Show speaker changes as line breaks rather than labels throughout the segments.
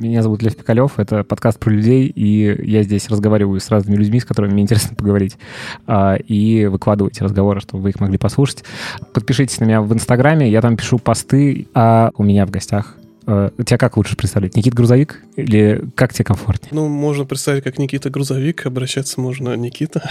Меня зовут Лев Пикалев, это подкаст про людей, и я здесь разговариваю с разными людьми, с которыми мне интересно поговорить, а, и выкладываю эти разговоры, чтобы вы их могли послушать. Подпишитесь на меня в Инстаграме, я там пишу посты, а у меня в гостях Э, тебя как лучше представить? Никита Грузовик или как тебе комфортнее?
Ну, можно представить как Никита Грузовик, обращаться можно Никита.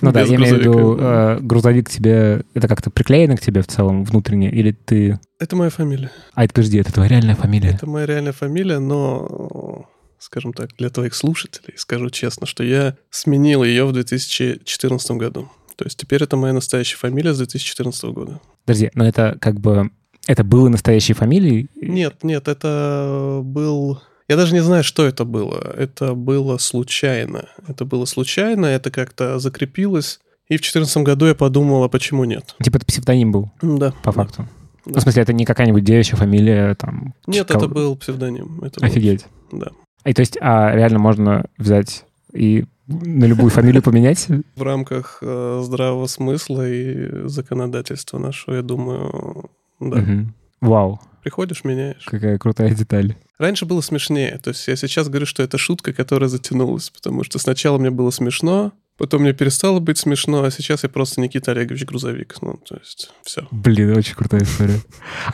Ну да, я имею в виду, э, грузовик тебе, это как-то приклеено к тебе в целом внутренне, или ты...
Это моя фамилия.
А это, подожди, это твоя реальная фамилия?
Это моя реальная фамилия, но скажем так, для твоих слушателей скажу честно, что я сменил ее в 2014 году. То есть теперь это моя настоящая фамилия с 2014 года.
Подожди, но это как бы это было настоящей фамилией?
Нет, нет, это был... Я даже не знаю, что это было. Это было случайно. Это было случайно, это как-то закрепилось. И в 2014 году я подумал, а почему нет?
Типа это псевдоним был?
Да.
По факту? Да. Ну, в смысле, это не какая-нибудь девичья фамилия там?
Нет, это был псевдоним. Это
Офигеть.
Был... Да.
И то есть, а реально можно взять и на любую фамилию поменять?
В рамках э, здравого смысла и законодательства нашего, я думаю, да. Угу.
Вау.
Приходишь, меняешь.
Какая крутая деталь.
Раньше было смешнее. То есть я сейчас говорю, что это шутка, которая затянулась. Потому что сначала мне было смешно, потом мне перестало быть смешно, а сейчас я просто Никита Олегович Грузовик. Ну, то есть все.
Блин, очень крутая история.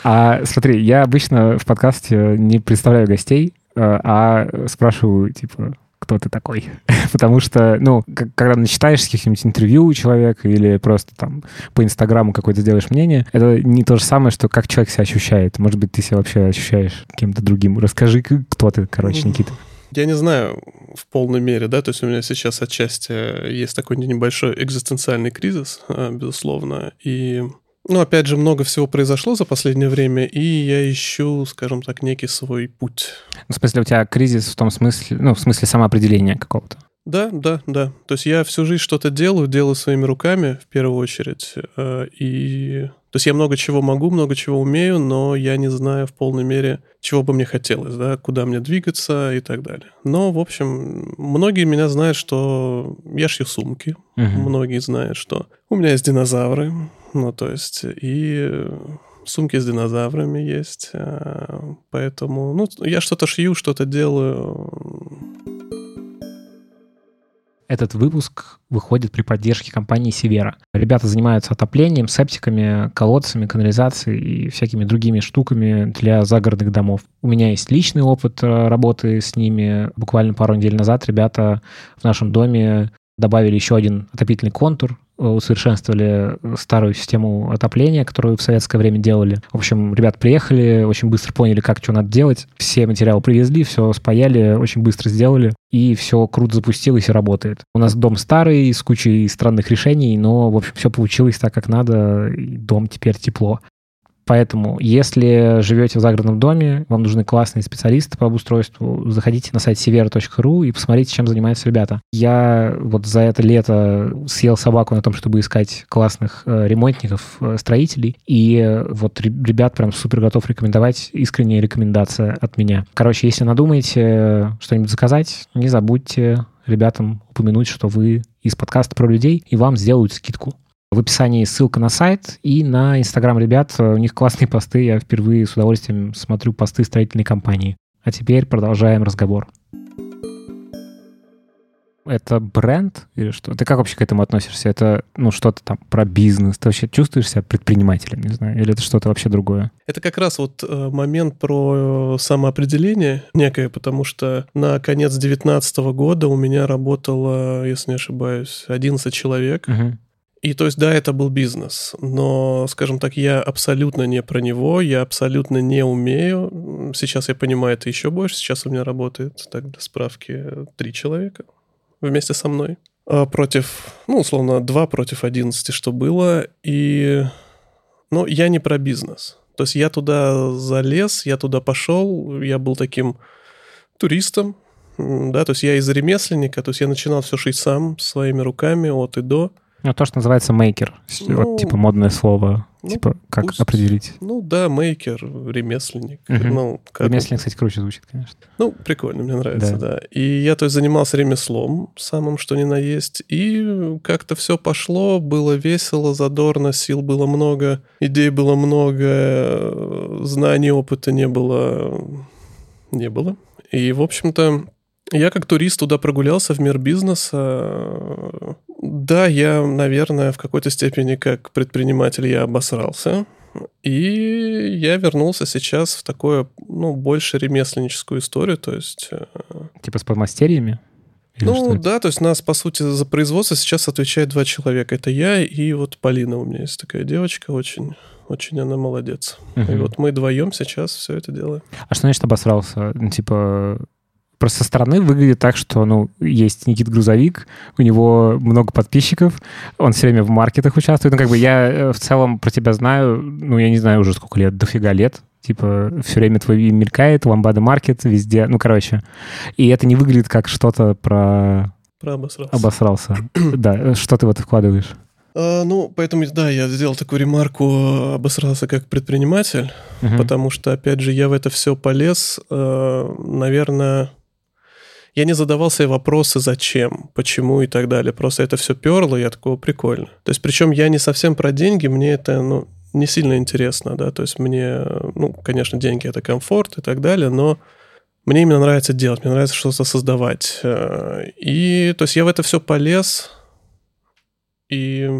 А смотри, я обычно в подкасте не представляю гостей, э, а спрашиваю, типа, кто ты такой. Потому что, ну, когда начитаешь каких-нибудь интервью у человека или просто там по Инстаграму какое-то сделаешь мнение, это не то же самое, что как человек себя ощущает. Может быть, ты себя вообще ощущаешь кем-то другим. Расскажи, кто ты, короче, Никита.
Я не знаю в полной мере, да, то есть у меня сейчас отчасти есть такой небольшой экзистенциальный кризис, а, безусловно, и ну, опять же, много всего произошло за последнее время, и я ищу, скажем так, некий свой путь.
Ну, в смысле, у тебя кризис в том смысле, ну, в смысле самоопределения какого-то?
Да, да, да. То есть я всю жизнь что-то делаю, делаю своими руками в первую очередь. Э, и то есть я много чего могу, много чего умею, но я не знаю в полной мере, чего бы мне хотелось, да, куда мне двигаться и так далее. Но, в общем, многие меня знают, что я шью сумки. Угу. Многие знают, что у меня есть динозавры. Ну, то есть и сумки с динозаврами есть. Э, поэтому, ну, я что-то шью, что-то делаю
этот выпуск выходит при поддержке компании Севера. Ребята занимаются отоплением, септиками, колодцами, канализацией и всякими другими штуками для загородных домов. У меня есть личный опыт э, работы с ними. Буквально пару недель назад ребята в нашем доме добавили еще один отопительный контур, усовершенствовали старую систему отопления, которую в советское время делали. В общем, ребят приехали, очень быстро поняли, как что надо делать. Все материалы привезли, все спаяли, очень быстро сделали, и все круто запустилось и работает. У нас дом старый, с кучей странных решений, но, в общем, все получилось так, как надо, и дом теперь тепло. Поэтому, если живете в загородном доме, вам нужны классные специалисты по обустройству, заходите на сайт severa.ru и посмотрите, чем занимаются ребята. Я вот за это лето съел собаку на том, чтобы искать классных э, ремонтников, э, строителей, и вот ребят прям супер готов рекомендовать, искренняя рекомендация от меня. Короче, если надумаете что-нибудь заказать, не забудьте ребятам упомянуть, что вы из подкаста про людей, и вам сделают скидку. В описании ссылка на сайт и на Инстаграм ребят. У них классные посты. Я впервые с удовольствием смотрю посты строительной компании. А теперь продолжаем разговор. Это бренд или что? Ты как вообще к этому относишься? Это, ну, что-то там про бизнес? Ты вообще чувствуешь себя предпринимателем, не знаю? Или это что-то вообще другое?
Это как раз вот э, момент про самоопределение некое, потому что на конец 2019 года у меня работало, если не ошибаюсь, 11 человек. Угу и то есть, да, это был бизнес, но, скажем так, я абсолютно не про него, я абсолютно не умею. Сейчас я понимаю это еще больше. Сейчас у меня работает, так для справки, три человека вместе со мной. А против, ну, условно, два против одиннадцати, что было. И, ну, я не про бизнес. То есть я туда залез, я туда пошел, я был таким туристом, да, то есть я из ремесленника, то есть я начинал все шить сам своими руками от и до.
Ну, то, что называется мейкер. Ну, вот, типа, модное слово. Ну, типа, как пусть, определить?
Ну, да, мейкер, ремесленник. Угу. Ну,
как Ремесленник, кстати, круче звучит, конечно.
Ну, прикольно, мне нравится, да. да. И я, то есть, занимался ремеслом, самым что ни на есть. И как-то все пошло, было весело, задорно, сил было много, идей было много, знаний, опыта не было. Не было. И, в общем-то, я как турист туда прогулялся в мир бизнеса. Да, я, наверное, в какой-то степени как предприниматель я обосрался. И я вернулся сейчас в такое, ну, больше ремесленническую историю, то есть... Э,
типа с подмастерьями?
Или ну да, то есть нас, по сути, за производство сейчас отвечает два человека. Это я и вот Полина у меня есть такая девочка, очень, очень она молодец. Угу. И вот мы вдвоем сейчас все это делаем.
А что значит обосрался? Ну, типа, Просто со стороны выглядит так, что, ну, есть Никит Грузовик, у него много подписчиков, он все время в маркетах участвует. Ну, как бы я э, в целом про тебя знаю, ну, я не знаю уже сколько лет, дофига лет. Типа, все время твой имя мелькает, ламбада маркет везде. Ну, короче. И это не выглядит как что-то про...
Про обосрался.
Обосрался. да, что ты в это вкладываешь?
А, ну, поэтому, да, я сделал такую ремарку, обосрался как предприниматель, uh-huh. потому что, опять же, я в это все полез, э, наверное, я не задавал себе вопросы, зачем, почему и так далее. Просто это все перло, я такого прикольно. То есть, причем я не совсем про деньги, мне это, ну, не сильно интересно, да, то есть мне, ну, конечно, деньги это комфорт и так далее, но мне именно нравится делать, мне нравится что-то создавать. Э, и, то есть я в это все полез, и,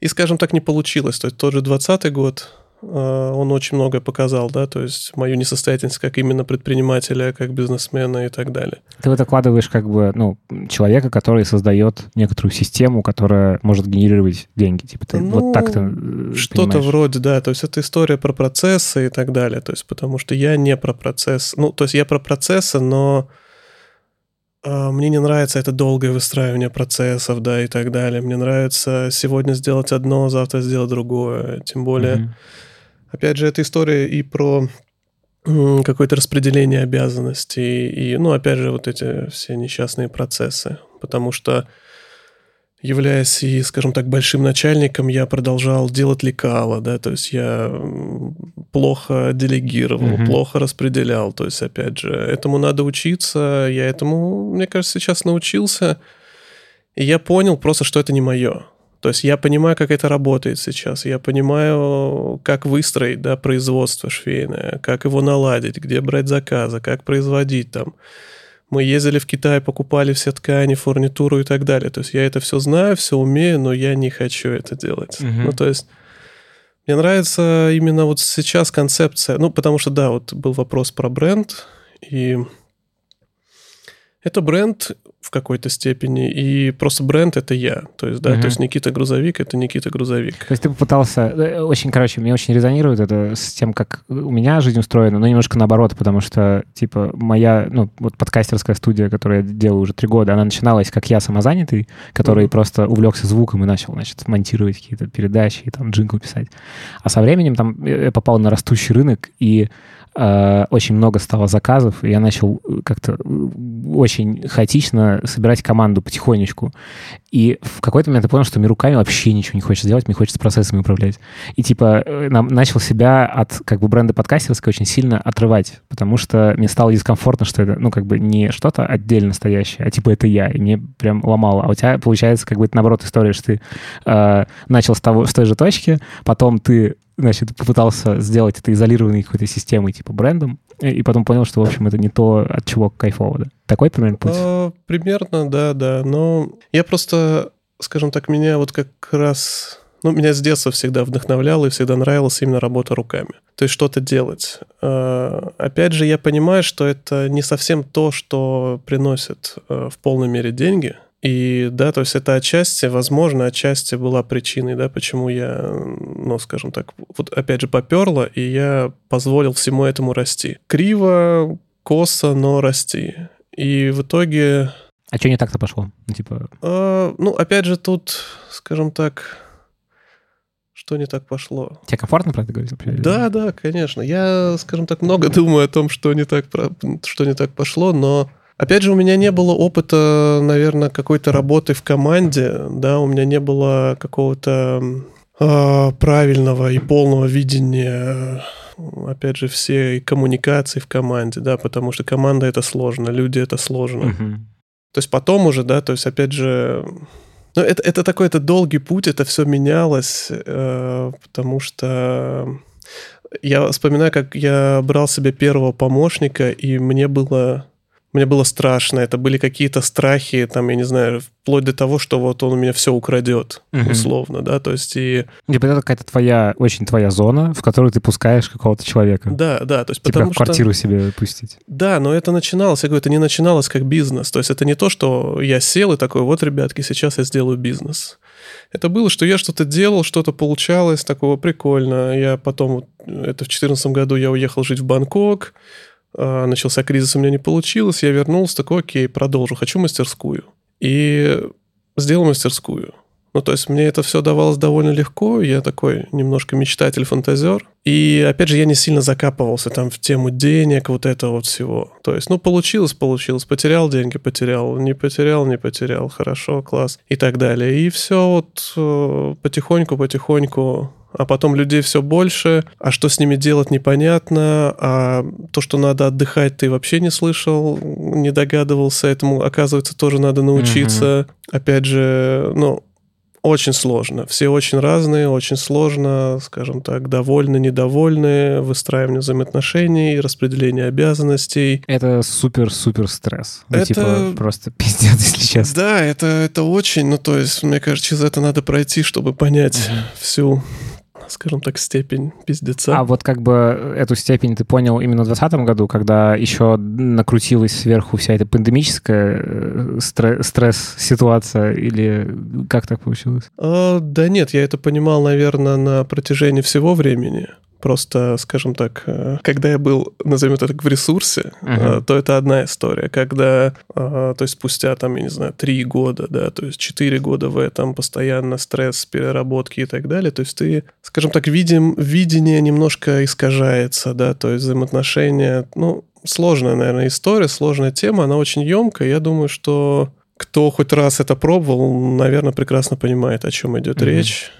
и скажем так, не получилось. То есть тот же 20 год, он очень многое показал, да, то есть мою несостоятельность как именно предпринимателя, как бизнесмена и так далее.
Ты вот окладываешь как бы, ну, человека, который создает некоторую систему, которая может генерировать деньги, типа ты ну, вот так-то
э, Что-то вроде, да, то есть это история про процессы и так далее, то есть потому что я не про процесс, ну, то есть я про процессы, но э, мне не нравится это долгое выстраивание процессов, да, и так далее. Мне нравится сегодня сделать одно, завтра сделать другое. Тем более, mm-hmm Опять же, эта история и про какое-то распределение обязанностей, и, ну, опять же, вот эти все несчастные процессы. Потому что, являясь и, скажем так, большим начальником, я продолжал делать лекала, да, то есть я плохо делегировал, mm-hmm. плохо распределял, то есть, опять же, этому надо учиться, я этому, мне кажется, сейчас научился, и я понял просто, что это не мое. То есть я понимаю, как это работает сейчас, я понимаю, как выстроить да, производство швейное, как его наладить, где брать заказы, как производить там. Мы ездили в Китай, покупали все ткани, фурнитуру и так далее. То есть я это все знаю, все умею, но я не хочу это делать. Угу. Ну, то есть мне нравится именно вот сейчас концепция, ну, потому что, да, вот был вопрос про бренд, и это бренд в какой-то степени, и просто бренд — это я. То есть, да, uh-huh. то есть Никита Грузовик — это Никита Грузовик.
То есть ты попытался... Э, очень, короче, мне очень резонирует это с тем, как у меня жизнь устроена, но немножко наоборот, потому что, типа, моя, ну, вот подкастерская студия, которую я делаю уже три года, она начиналась как я самозанятый, который uh-huh. просто увлекся звуком и начал, значит, монтировать какие-то передачи и там джингл писать. А со временем там я попал на растущий рынок, и Э, очень много стало заказов, и я начал э, как-то э, очень хаотично собирать команду потихонечку. И в какой-то момент я понял, что мне руками вообще ничего не хочется делать, мне хочется процессами управлять. И типа нам, начал себя от как бы бренда подкастерской очень сильно отрывать, потому что мне стало дискомфортно, что это, ну, как бы не что-то отдельно стоящее, а типа это я, и мне прям ломало. А у тебя получается как бы это наоборот история, что ты э, начал с, того, с той же точки, потом ты значит, попытался сделать это изолированной какой-то системой, типа брендом, и потом понял, что, в общем, это не то, от чего кайфово, да? Такой примерно путь? А,
примерно, да, да. Но я просто, скажем так, меня вот как раз... Ну, меня с детства всегда вдохновляло и всегда нравилась именно работа руками. То есть что-то делать. А, опять же, я понимаю, что это не совсем то, что приносит а, в полной мере деньги, и да, то есть это отчасти, возможно, отчасти была причиной, да, почему я, ну, скажем так, вот опять же поперло, и я позволил всему этому расти. Криво, косо, но расти. И в итоге...
А что не так-то пошло? Ну, типа...
А, ну, опять же, тут, скажем так, что не так пошло.
Тебе комфортно про это говорить
вообще? Да, да, конечно. Я, скажем так, много думаю о том, что не так, что не так пошло, но Опять же, у меня не было опыта, наверное, какой-то работы в команде, да, у меня не было какого-то э, правильного и полного видения, опять же, всей коммуникации в команде, да, потому что команда это сложно, люди это сложно. Угу. То есть потом уже, да, то есть опять же, ну это, это такой это долгий путь, это все менялось, э, потому что Я вспоминаю, как я брал себе первого помощника, и мне было мне было страшно, это были какие-то страхи, там, я не знаю, вплоть до того, что вот он у меня все украдет, угу. условно, да, то есть и...
Типа это какая-то твоя, очень твоя зона, в которую ты пускаешь какого-то человека.
Да, да, то есть
типа потому в квартиру что... себе пустить.
Да, но это начиналось, я говорю, это не начиналось как бизнес, то есть это не то, что я сел и такой, вот, ребятки, сейчас я сделаю бизнес. Это было, что я что-то делал, что-то получалось, такого прикольно. Я потом, это в 2014 году я уехал жить в Бангкок, начался кризис, у меня не получилось, я вернулся, такой, окей, продолжу, хочу мастерскую. И сделал мастерскую. Ну, то есть мне это все давалось довольно легко, я такой немножко мечтатель-фантазер. И, опять же, я не сильно закапывался там в тему денег, вот этого вот всего. То есть, ну, получилось, получилось, потерял деньги, потерял, не потерял, не потерял, хорошо, класс, и так далее. И все вот э, потихоньку-потихоньку а потом людей все больше, а что с ними делать непонятно, а то, что надо отдыхать, ты вообще не слышал, не догадывался, этому, оказывается, тоже надо научиться. Угу. Опять же, ну, очень сложно. Все очень разные, очень сложно, скажем так, довольны, недовольны, выстраивание взаимоотношений, распределение обязанностей.
Это супер-супер стресс. Ну, это... типа, просто пиздец, если честно.
Да, это, это очень, ну, то есть, мне кажется, через это надо пройти, чтобы понять угу. всю скажем так, степень пиздеца.
А вот как бы эту степень ты понял именно в 2020 году, когда еще накрутилась сверху вся эта пандемическая э, стресс-ситуация, или как так получилось?
А, да нет, я это понимал, наверное, на протяжении всего времени. Просто, скажем так, э, когда я был, назовем это так, в ресурсе, uh-huh. то это одна история. Когда, э, то есть спустя, там, я не знаю, три года, да, то есть четыре года в этом, постоянно стресс, переработки и так далее, то есть ты, скажем так, видим, видение немножко искажается, да, то есть взаимоотношения, ну, сложная, наверное, история, сложная тема, она очень емкая. Я думаю, что кто хоть раз это пробовал, наверное, прекрасно понимает, о чем идет mm-hmm. речь.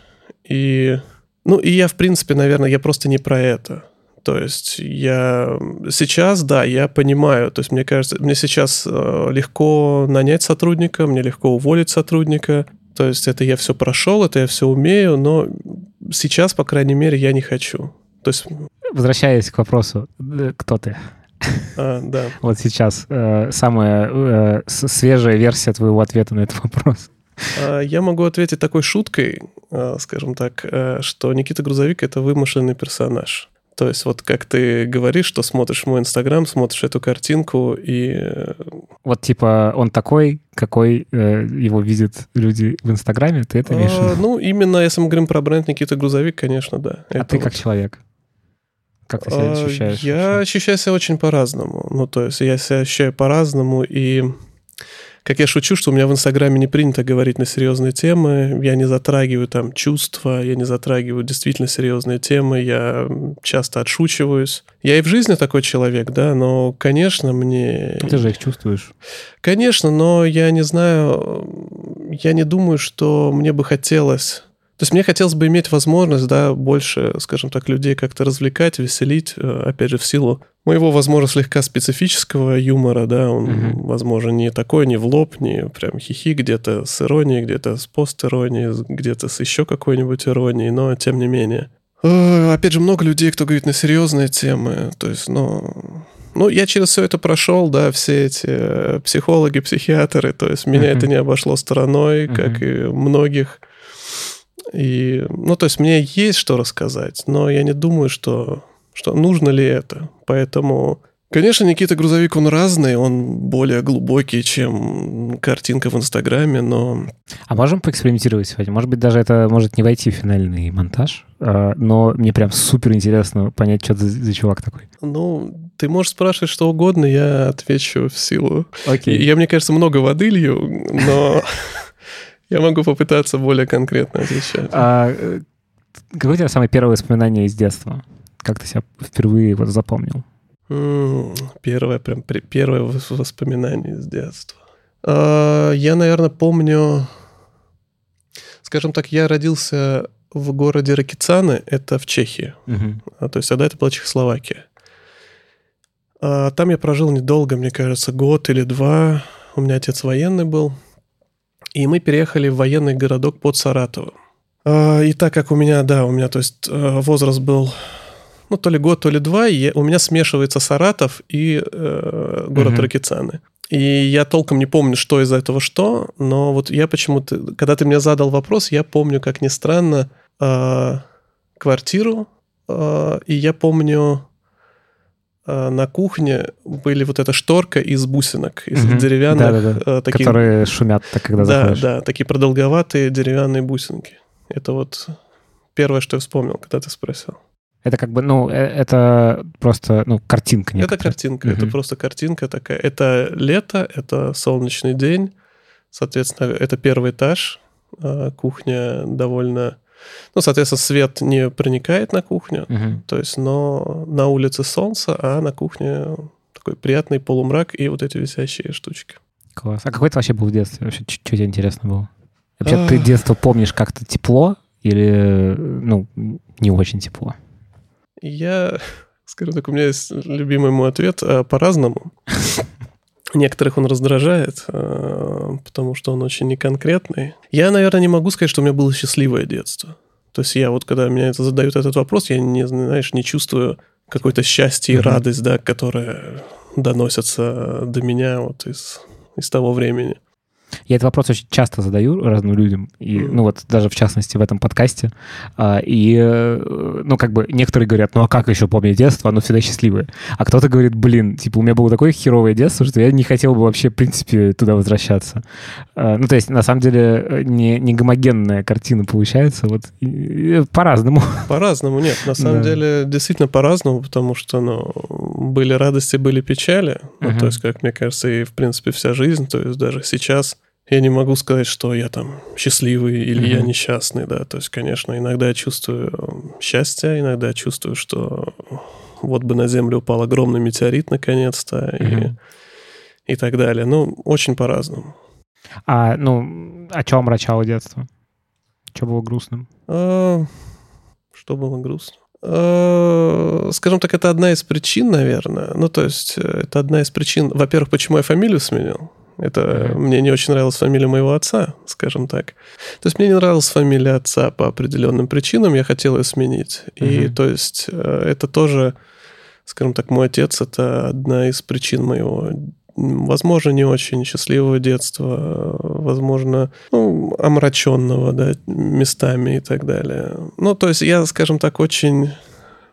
И ну, и я, в принципе, наверное, я просто не про это. То есть я сейчас, да, я понимаю, то есть мне кажется, мне сейчас э, легко нанять сотрудника, мне легко уволить сотрудника, то есть это я все прошел, это я все умею, но сейчас, по крайней мере, я не хочу. То есть...
Возвращаясь к вопросу, э, кто ты?
А, да.
Вот сейчас э, самая э, свежая версия твоего ответа на этот вопрос.
А, я могу ответить такой шуткой, а, скажем так, э, что Никита Грузовик — это вымышленный персонаж. То есть вот как ты говоришь, что смотришь мой Инстаграм, смотришь эту картинку и... Э,
вот типа он такой, какой э, его видят люди в Инстаграме, ты это имеешь
а, Ну, именно если мы говорим про бренд Никита Грузовик, конечно, да.
А ты вот. как человек? Как ты себя ощущаешь?
Я вообще? ощущаю себя очень по-разному. Ну, то есть я себя ощущаю по-разному, и как я шучу, что у меня в Инстаграме не принято говорить на серьезные темы, я не затрагиваю там чувства, я не затрагиваю действительно серьезные темы, я часто отшучиваюсь. Я и в жизни такой человек, да, но, конечно, мне...
Ты же их чувствуешь.
Конечно, но я не знаю, я не думаю, что мне бы хотелось то есть мне хотелось бы иметь возможность, да, больше, скажем так, людей как-то развлекать, веселить, э, опять же, в силу моего, возможно, слегка специфического юмора, да, он, угу. возможно, не такой, не в лоб, не прям хихи, где-то с иронией, где-то с пост-иронией, где-то с еще какой-нибудь иронией, но тем не менее. Опять же, много людей, кто говорит на серьезные темы, то есть, ну, ну, я через все это прошел, да, все эти э, психологи, психиатры, то есть меня uh-huh. это не обошло стороной, uh-huh. как и многих. И, ну, то есть мне есть что рассказать, но я не думаю, что, что нужно ли это. Поэтому, конечно, Никита Грузовик, он разный, он более глубокий, чем картинка в Инстаграме, но...
А можем поэкспериментировать сегодня? Может быть, даже это может не войти в финальный монтаж, а, но мне прям супер интересно понять, что за, за чувак такой.
Ну, ты можешь спрашивать что угодно, я отвечу в силу.
Окей.
Я, мне кажется, много воды лью, но... Я могу попытаться более конкретно отвечать.
А, э, какое у тебя самое первое воспоминание из детства? Как ты себя впервые вот запомнил?
Первое, прям первое воспоминание из детства. А, я, наверное, помню... Скажем так, я родился в городе Ракицаны, это в Чехии. Угу. То есть тогда это была Чехословакия. А, там я прожил недолго, мне кажется, год или два. У меня отец военный был. И мы переехали в военный городок под Саратовым. А, и так как у меня, да, у меня, то есть э, возраст был ну, то ли год, то ли два, я, у меня смешивается Саратов и э, город угу. Ракицаны. И я толком не помню, что из этого что, но вот я почему-то, когда ты мне задал вопрос, я помню, как ни странно, э, квартиру, э, и я помню на кухне были вот эта шторка из бусинок, из угу. деревянных. Да, да,
да. Э, таких, Которые шумят, когда да, заходишь.
Да, такие продолговатые деревянные бусинки. Это вот первое, что я вспомнил, когда ты спросил.
Это как бы, ну, э, это просто, ну, картинка
некоторая. Это картинка, угу. это просто картинка такая. Это лето, это солнечный день, соответственно, это первый этаж, а, кухня довольно... Ну, соответственно, свет не проникает на кухню, угу. то есть, но на улице солнце, а на кухне такой приятный полумрак и вот эти висящие штучки.
Класс. А какой это вообще был в детстве? Вообще, что тебе интересно было? Вообще, ты детство помнишь как-то тепло или, ну, не очень тепло?
Я, скажу так, у меня есть любимый мой ответ а, по-разному. Некоторых он раздражает, а, потому что он очень неконкретный. Я, наверное, не могу сказать, что у меня было счастливое детство. То есть я вот, когда меня это задают этот вопрос, я не, знаешь, не чувствую какое-то счастье и радость, да, которые доносятся до меня вот из, из того времени.
Я этот вопрос очень часто задаю разным людям, и, ну вот даже в частности в этом подкасте. А, и, э, ну как бы некоторые говорят, ну а как еще помнить детство, оно всегда счастливое. А кто-то говорит, блин, типа у меня было такое херовое детство, что я не хотел бы вообще в принципе туда возвращаться. А, ну то есть на самом деле не, не гомогенная картина получается, вот по-разному.
По-разному, нет, на самом да. деле действительно по-разному, потому что, ну, были радости, были печали, uh-huh. ну, то есть, как мне кажется, и в принципе вся жизнь, то есть даже сейчас я не могу сказать, что я там счастливый или mm-hmm. я несчастный, да. То есть, конечно, иногда я чувствую счастье, иногда я чувствую, что вот бы на Землю упал огромный метеорит наконец-то mm-hmm. и, и так далее. Ну, очень по-разному.
А, ну, о чем омрачало детство? Что было грустным? А,
что было грустным? А, скажем так, это одна из причин, наверное. Ну, то есть, э, это одна из причин, во-первых, почему я фамилию сменил. Это mm-hmm. мне не очень нравилась фамилия моего отца, скажем так. То есть мне не нравилась фамилия отца по определенным причинам, я хотел ее сменить. Mm-hmm. И то есть э, это тоже, скажем так, мой отец это одна из причин моего возможно, не очень счастливого детства, возможно, ну, омраченного, да, местами и так далее. Ну, то есть я, скажем так, очень,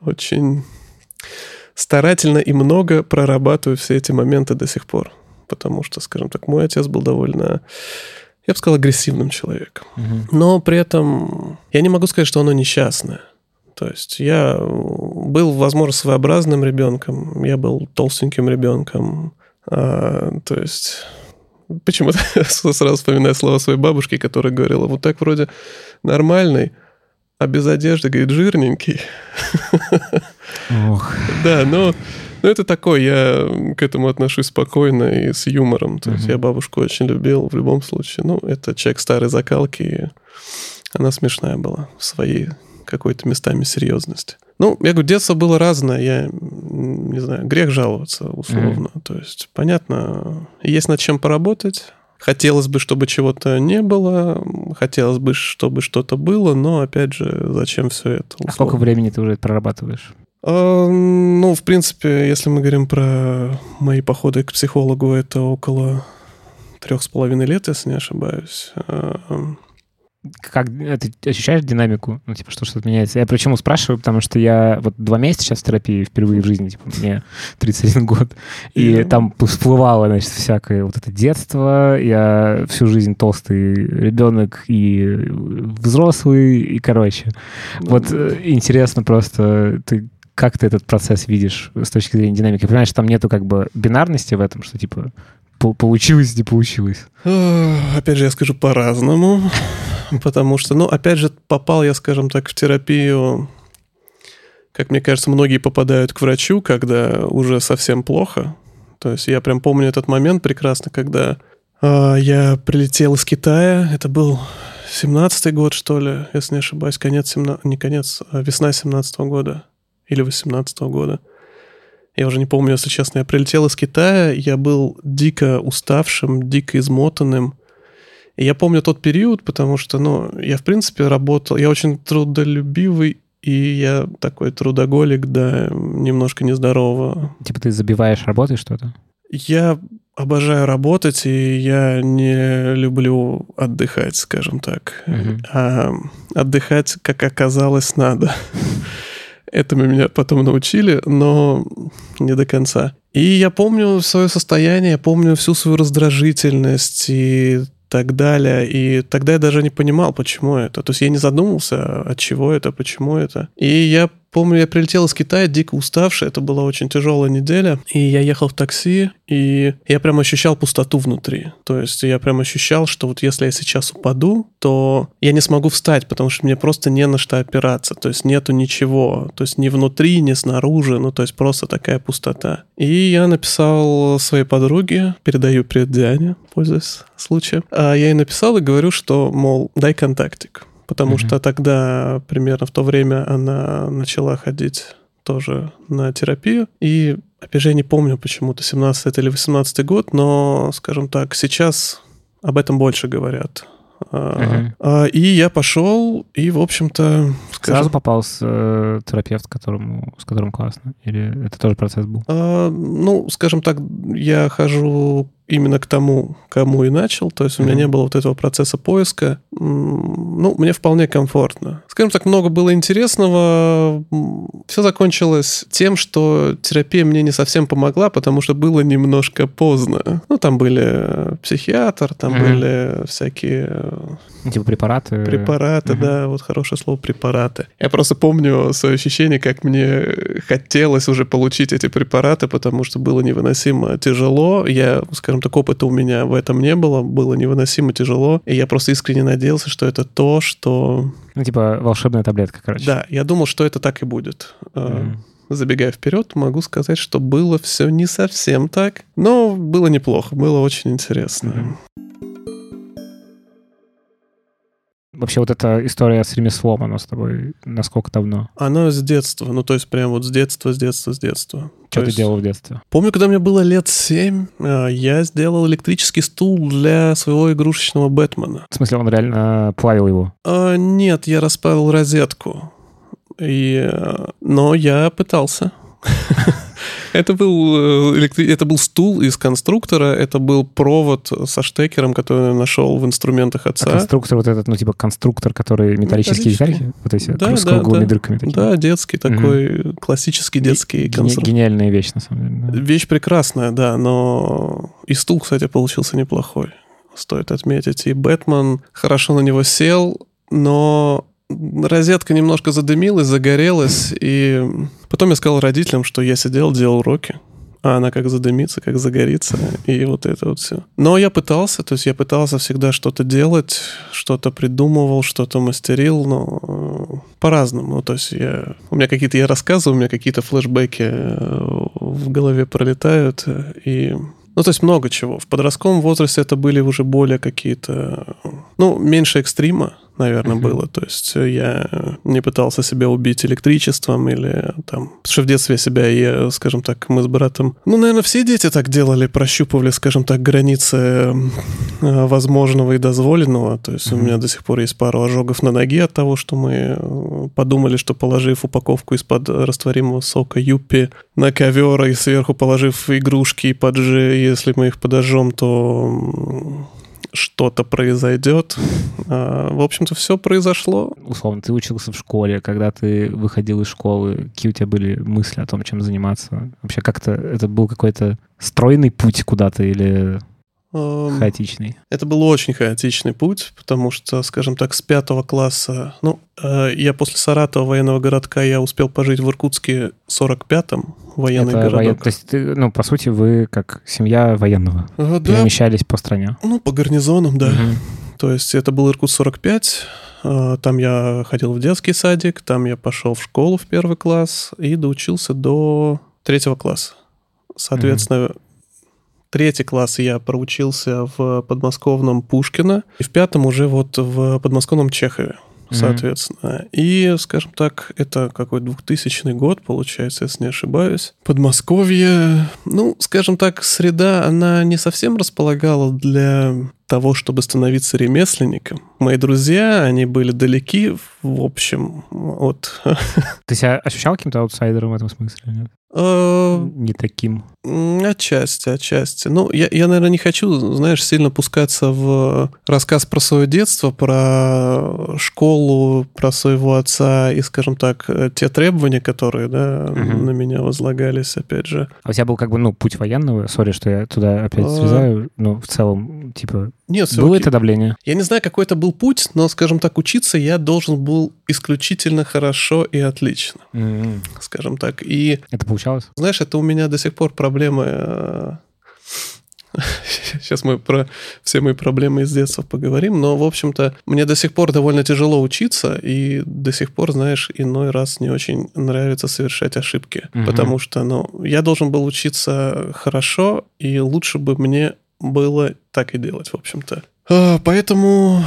очень старательно и много прорабатываю все эти моменты до сих пор потому что, скажем так, мой отец был довольно я бы сказал, агрессивным человеком. Угу. Но при этом я не могу сказать, что оно несчастное. То есть я был, возможно, своеобразным ребенком, я был толстеньким ребенком. А, то есть почему-то сразу вспоминаю слова своей бабушки, которая говорила, вот так вроде нормальный, а без одежды, говорит, жирненький. Ох. Да, но ну, это такое, я к этому отношусь спокойно и с юмором. То uh-huh. есть я бабушку очень любил в любом случае. Ну, это человек старой закалки, и она смешная была в своей какой-то местами серьезности. Ну, я говорю, детство было разное, я не знаю, грех жаловаться условно. Mm. То есть, понятно, есть над чем поработать. Хотелось бы, чтобы чего-то не было, хотелось бы, чтобы что-то было, но, опять же, зачем все это?
Условно? А сколько времени ты уже это прорабатываешь?
Ну, в принципе, если мы говорим про мои походы к психологу, это около трех с половиной лет, если не ошибаюсь
как ты ощущаешь динамику? Ну, типа, что что-то меняется? Я почему спрашиваю, потому что я вот два месяца сейчас в терапии впервые в жизни, типа, мне 31 год, и yeah. там всплывало, значит, всякое вот это детство, я всю жизнь толстый ребенок и взрослый, и, короче. Mm-hmm. Вот э, интересно просто, ты как ты этот процесс видишь с точки зрения динамики? Понимаешь, там нету как бы бинарности в этом, что типа получилось, не получилось?
Опять же, я скажу по-разному, потому что, ну, опять же, попал я, скажем так, в терапию, как мне кажется, многие попадают к врачу, когда уже совсем плохо. То есть я прям помню этот момент прекрасно, когда э, я прилетел из Китая, это был 17-й год, что ли, если не ошибаюсь, конец 17... не конец, а весна 17-го года или 18 -го года. Я уже не помню, если честно. Я прилетел из Китая, я был дико уставшим, дико измотанным. И я помню тот период, потому что, ну, я, в принципе, работал... Я очень трудолюбивый и я такой трудоголик, да, немножко нездорового.
Типа ты забиваешь работой что-то?
Я обожаю работать, и я не люблю отдыхать, скажем так. Угу. А отдыхать, как оказалось, надо. Этому меня потом научили, но не до конца. И я помню свое состояние, я помню всю свою раздражительность и так далее. И тогда я даже не понимал, почему это. То есть я не задумывался, от чего это, почему это. И я Помню, я прилетел из Китая дико уставший, это была очень тяжелая неделя, и я ехал в такси, и я прям ощущал пустоту внутри. То есть я прям ощущал, что вот если я сейчас упаду, то я не смогу встать, потому что мне просто не на что опираться, то есть нету ничего, то есть ни внутри, ни снаружи, ну то есть просто такая пустота. И я написал своей подруге, передаю привет Диане, пользуясь случаем, а я ей написал и говорю, что, мол, дай контактик потому mm-hmm. что тогда примерно в то время она начала ходить тоже на терапию. И, опять же, я не помню почему-то, 17 или 18 год, но, скажем так, сейчас об этом больше говорят. Uh-huh. И я пошел, и, в общем-то...
Скажем, Сразу попался э, терапевт, которому, с которым классно? Или это тоже процесс был?
А, ну, скажем так, я хожу именно к тому, кому и начал. То есть у меня не было вот этого процесса поиска. Ну, мне вполне комфортно. Скажем так, много было интересного. Все закончилось тем, что терапия мне не совсем помогла, потому что было немножко поздно. Ну, там были психиатр, там mm-hmm. были всякие...
Типа препараты?
Препараты, mm-hmm. да, вот хорошее слово препараты. Я просто помню свое ощущение, как мне хотелось уже получить эти препараты, потому что было невыносимо тяжело. Я, скажем так, опыта у меня в этом не было, было невыносимо тяжело, и я просто искренне надеялся, что это то, что...
Ну, типа волшебная таблетка, короче.
Да, я думал, что это так и будет. Mm. Забегая вперед, могу сказать, что было все не совсем так, но было неплохо, было очень интересно. Mm.
Вообще вот эта история с ремеслом, она с тобой насколько давно?
Она с детства, ну то есть прям вот с детства, с детства, с детства.
Что то ты есть... делал в детстве?
Помню, когда мне было лет семь, а, я сделал электрический стул для своего игрушечного Бэтмена.
В смысле, он реально плавил его?
А, нет, я расправил розетку. И... А, но я пытался. Это был, э, это был стул из конструктора, это был провод со штекером, который я нашел в инструментах отца. А
конструктор вот этот, ну, типа конструктор, который металлические детальки? Вот эти да, с круглыми да, дырками такие?
Да, детский такой, угу. классический детский
Ге- конструктор. Гениальная вещь, на самом деле.
Да. Вещь прекрасная, да, но и стул, кстати, получился неплохой, стоит отметить. И Бэтмен хорошо на него сел, но розетка немножко задымилась, загорелась, и потом я сказал родителям, что я сидел, делал уроки, а она как задымится, как загорится, и вот это вот все. Но я пытался, то есть я пытался всегда что-то делать, что-то придумывал, что-то мастерил, но э, по-разному. То есть я, у меня какие-то, я рассказываю, у меня какие-то флешбеки э, в голове пролетают, и ну, то есть много чего. В подростковом возрасте это были уже более какие-то... Ну, меньше экстрима, наверное, uh-huh. было. То есть я не пытался себя убить электричеством или там... Потому что в детстве себя я, скажем так, мы с братом... Ну, наверное, все дети так делали, прощупывали, скажем так, границы э, возможного и дозволенного. То есть uh-huh. у меня до сих пор есть пару ожогов на ноге от того, что мы э, подумали, что положив упаковку из-под растворимого сока юппи на ковер и сверху положив игрушки и поджи, если мы их подожжем, то что-то произойдет. А, в общем-то, все произошло.
Условно, ты учился в школе, когда ты выходил из школы, какие у тебя были мысли о том, чем заниматься? Вообще как-то это был какой-то стройный путь куда-то или Хаотичный.
Это был очень хаотичный путь, потому что, скажем так, с пятого класса... Ну, э, я после Саратова военного городка, я успел пожить в Иркутске 45-м, военный Это городок. Воен...
То есть, ты, ну, по сути, вы как семья военного а, да. перемещались по стране?
Ну, по гарнизонам, да. Угу. То есть это был Иркутск 45, э, там я ходил в детский садик, там я пошел в школу в первый класс и доучился до третьего класса. Соответственно, угу третий класс я проучился в подмосковном Пушкино, и в пятом уже вот в подмосковном Чехове соответственно. Mm-hmm. И, скажем так, это какой 2000 год, получается, если не ошибаюсь. Подмосковье, ну, скажем так, среда, она не совсем располагала для того, чтобы становиться ремесленником. Мои друзья, они были далеки, в общем, от...
Ты себя ощущал каким-то аутсайдером в этом смысле? Нет?
Э,
не таким.
Отчасти, отчасти. Ну, я, я, наверное, не хочу, знаешь, сильно пускаться в рассказ про свое детство, про школу, про своего отца и, скажем так, те требования, которые, да, угу. на меня возлагались, опять же.
А у тебя был как бы, ну, путь военного? Sorry, что я туда опять а... срезаю, но в целом, типа, нет, было окей. это давление?
Я не знаю, какой это был путь, но, скажем так, учиться я должен был исключительно хорошо и отлично, mm-hmm. скажем так. И
это получалось?
Знаешь, это у меня до сих пор проблемы. Э, сейчас мы про все мои проблемы из детства поговорим, но, в общем-то, мне до сих пор довольно тяжело учиться, и до сих пор, знаешь, иной раз не очень нравится совершать ошибки, угу. потому что, ну, я должен был учиться хорошо, и лучше бы мне было так и делать, в общем-то. А, поэтому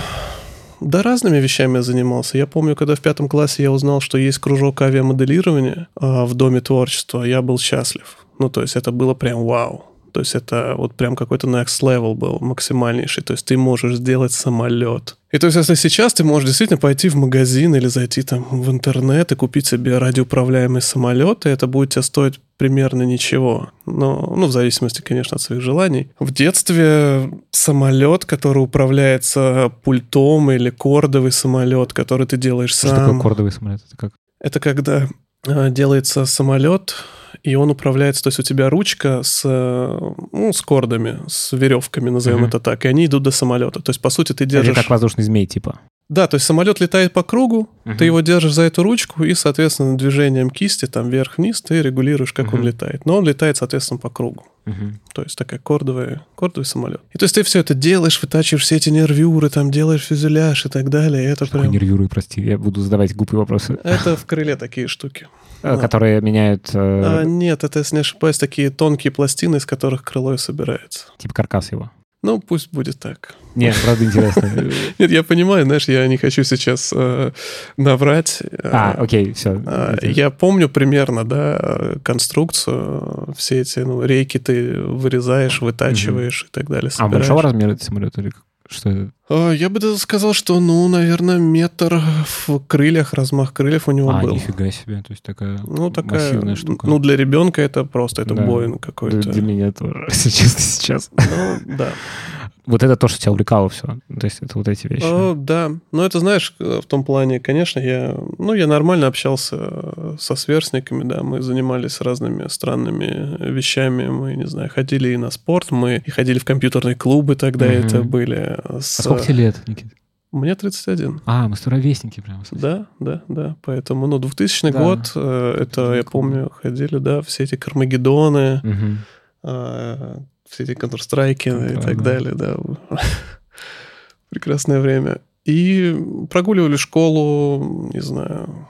да, разными вещами я занимался. Я помню, когда в пятом классе я узнал, что есть кружок авиамоделирования а, в Доме творчества, я был счастлив. Ну, то есть это было прям вау. То есть это вот прям какой-то next level был, максимальнейший. То есть ты можешь сделать самолет. И то есть если сейчас ты можешь действительно пойти в магазин или зайти там в интернет и купить себе радиоуправляемый самолет, и это будет тебе стоить примерно ничего. Но, ну, в зависимости, конечно, от своих желаний. В детстве самолет, который управляется пультом или кордовый самолет, который ты делаешь
Что
сам.
Что такое кордовый самолет? Это как?
Это когда а, делается самолет, и он управляется, то есть у тебя ручка с, ну, с кордами, с веревками, назовем mm-hmm. это так, и они идут до самолета. То есть, по сути, ты держишь...
Это как воздушный змей, типа.
Да, то есть самолет летает по кругу, uh-huh. ты его держишь за эту ручку, и, соответственно, движением кисти, там, вверх-вниз, ты регулируешь, как uh-huh. он летает. Но он летает, соответственно, по кругу. Uh-huh. То есть такая кордовая, кордовый самолет. И то есть ты все это делаешь, вытачиваешь все эти нервюры, там, делаешь фюзеляж и так далее. Это
Что
прям...
нервюры, прости, я буду задавать глупые вопросы.
Это в крыле такие штуки.
А, которые меняют...
Э... А, нет, это, если не ошибаюсь, такие тонкие пластины, из которых крыло и собирается.
Типа каркас его.
Ну, пусть будет так.
Нет, правда интересно.
Нет, я понимаю, знаешь, я не хочу сейчас э, наврать.
А, окей, все.
Э, я помню примерно, да, конструкцию, все эти, ну, рейки ты вырезаешь, вытачиваешь угу. и так далее.
Собираешь. А большого размера этот самолет или что?
А, я бы даже сказал, что, ну, наверное, метр в крыльях, размах крыльев у него
а,
был.
нифига себе, то есть такая,
ну, такая
массивная штука.
Ну, для ребенка это просто, это да. Боинг какой-то.
Для, для меня тоже, если честно, сейчас.
Ну, да.
Вот это то, что тебя увлекало все. То есть это вот эти вещи.
О, да. Ну, это, знаешь, в том плане, конечно, я, ну, я нормально общался со сверстниками, да, мы занимались разными странными вещами, мы, не знаю, ходили и на спорт, мы и ходили в компьютерные клубы тогда, угу. это были.
С... А сколько тебе лет, Никита?
Мне 31.
А, мы ровесники прямо.
Да, да, да. Поэтому, ну, 2000 да. год, э, это, я помню, ходили, да, все эти Кармагеддоны, угу все эти Counter-Strike и так далее, да. Прекрасное время. И прогуливали школу, не знаю,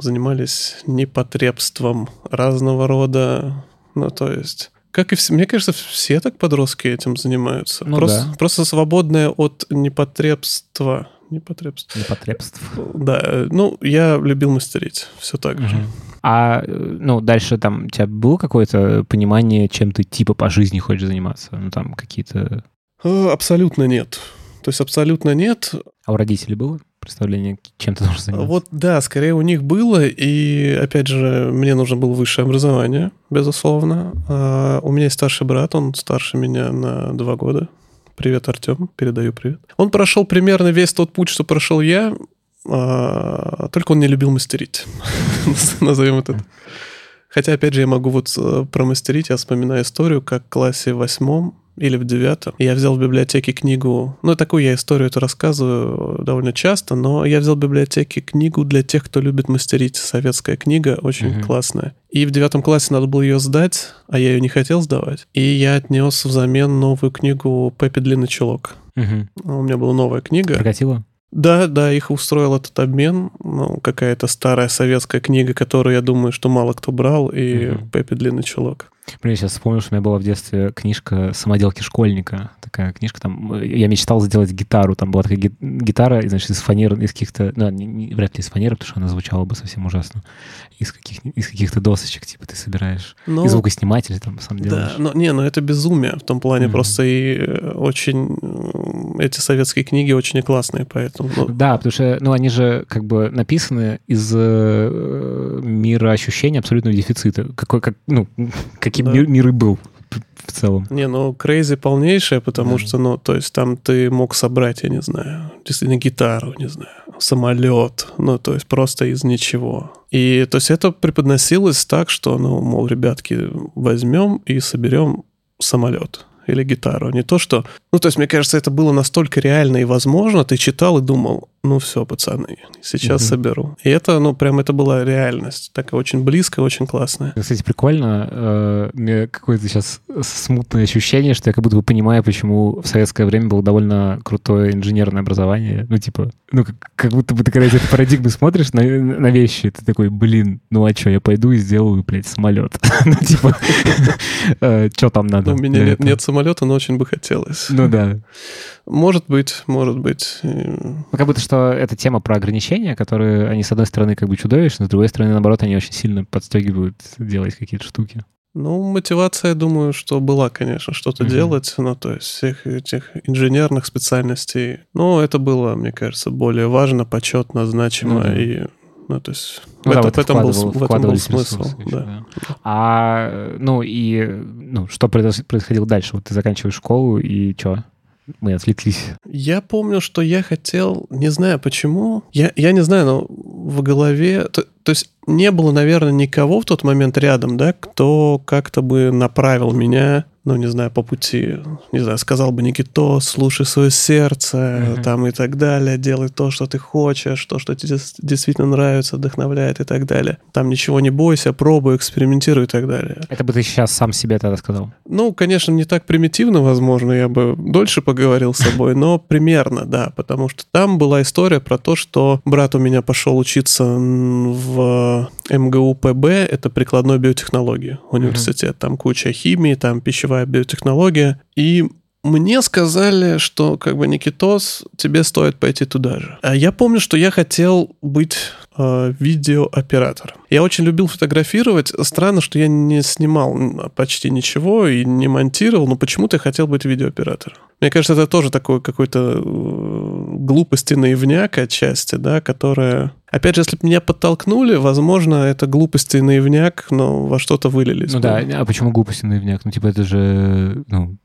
занимались непотребством разного рода. Ну, то есть как и все, мне кажется, все так подростки этим занимаются. Ну, просто, да. просто свободное от непотребства. Непотребств.
Непотребств.
Да, ну, я любил мастерить, все так угу. же.
А, ну, дальше там у тебя было какое-то понимание, чем ты типа по жизни хочешь заниматься? Ну, там какие-то...
Э, абсолютно нет. То есть абсолютно нет.
А у родителей было представление, чем ты должен заниматься?
Вот да, скорее у них было, и опять же, мне нужно было высшее образование, безусловно. А у меня есть старший брат, он старше меня на два года. Привет, Артем, передаю привет. Он прошел примерно весь тот путь, что прошел я, только он не любил мастерить. Назовем это. Хотя, опять же, я могу вот э, промастерить. Я вспоминаю историю, как в классе восьмом или в девятом. Я взял в библиотеке книгу, ну, такую я историю эту рассказываю довольно часто, но я взял в библиотеке книгу для тех, кто любит мастерить. Советская книга, очень uh-huh. классная. И в девятом классе надо было ее сдать, а я ее не хотел сдавать. И я отнес взамен новую книгу «Пеппи Длинный чулок». Uh-huh. У меня была новая книга.
Прокатила?
Да, да, их устроил этот обмен. Ну, какая-то старая советская книга, которую, я думаю, что мало кто брал, и угу. Пеппи Длинный чулок.
Блин, сейчас вспомнил, что у меня была в детстве книжка «Самоделки школьника». Такая книжка там... Я мечтал сделать гитару. Там была такая гитара, значит, из фанеры, из каких-то... Ну, не, не, вряд ли из фанеры, потому что она звучала бы совсем ужасно. Из, каких, из каких-то досочек, типа, ты собираешь. Но... И звукосниматель там сам делаешь.
Да, но не, ну это безумие. В том плане mm-hmm. просто и э, очень... Эти советские книги очень классные, поэтому...
Ну... Да, потому что, ну, они же как бы написаны из э, мира ощущения абсолютного дефицита. Какой, как, ну, как каким да. мир, мир и был в целом.
Не, ну, crazy полнейшее, потому mm. что, ну, то есть там ты мог собрать, я не знаю, действительно гитару, не знаю, самолет, ну, то есть просто из ничего. И, то есть это преподносилось так, что, ну, мол, ребятки, возьмем и соберем самолет или гитару. Не то, что... Ну, то есть, мне кажется, это было настолько реально и возможно. Ты читал и думал, ну все, пацаны, сейчас угу. соберу. И это, ну, прям это была реальность. Такая очень близкая, очень классная.
Кстати, прикольно. Э, у меня какое-то сейчас смутное ощущение, что я как будто бы понимаю, почему в советское время было довольно крутое инженерное образование. Ну, типа, ну, как, как будто бы ты, когда этой парадигмы смотришь на, на вещи, ты такой, блин, ну а что, я пойду и сделаю, блядь, самолет. ну, типа, э, что там надо?
У меня нет самолета, но очень бы хотелось.
Ну да.
Может быть, может быть.
Ну, как будто что эта тема про ограничения, которые, они, с одной стороны, как бы чудовищны, с другой стороны, наоборот, они очень сильно подстегивают делать какие-то штуки.
Ну, мотивация, думаю, что была, конечно, что-то mm-hmm. делать, ну, то есть всех этих инженерных специальностей. Но это было, мне кажется, более важно, почетно, значимо mm-hmm. и ну, то есть ну, в, да, это, в, этом был, в этом был смысл. Да. да.
А, ну, и ну, что происходило дальше? Вот ты заканчиваешь школу, и что? Мы отвлеклись.
Я помню, что я хотел, не знаю почему, я, я не знаю, но в голове, то, то есть не было, наверное, никого в тот момент рядом, да, кто как-то бы направил меня ну, не знаю, по пути, не знаю, сказал бы Никито, слушай свое сердце, mm-hmm. там и так далее, делай то, что ты хочешь, то, что тебе действительно нравится, вдохновляет и так далее. Там ничего не бойся, пробуй, экспериментируй и так далее.
Это бы ты сейчас сам себе тогда сказал?
Ну, конечно, не так примитивно, возможно, я бы дольше поговорил с собой, но примерно, да, потому что там была история про то, что брат у меня пошел учиться в МГУ ПБ, это прикладной биотехнологии университет, mm-hmm. там куча химии, там пищевой пищевая биотехнология. И мне сказали, что как бы Никитос, тебе стоит пойти туда же. А я помню, что я хотел быть э, видеооператором. Я очень любил фотографировать. Странно, что я не снимал почти ничего и не монтировал, но почему-то я хотел быть видеооператором. Мне кажется, это тоже такой какой-то э, глупости наивняк отчасти, да, которая... Опять же, если бы меня подтолкнули, возможно, это глупости наивняк, но во что-то вылились.
Ну бы. да, а почему глупости наивняк? Ну, типа, это же, ну,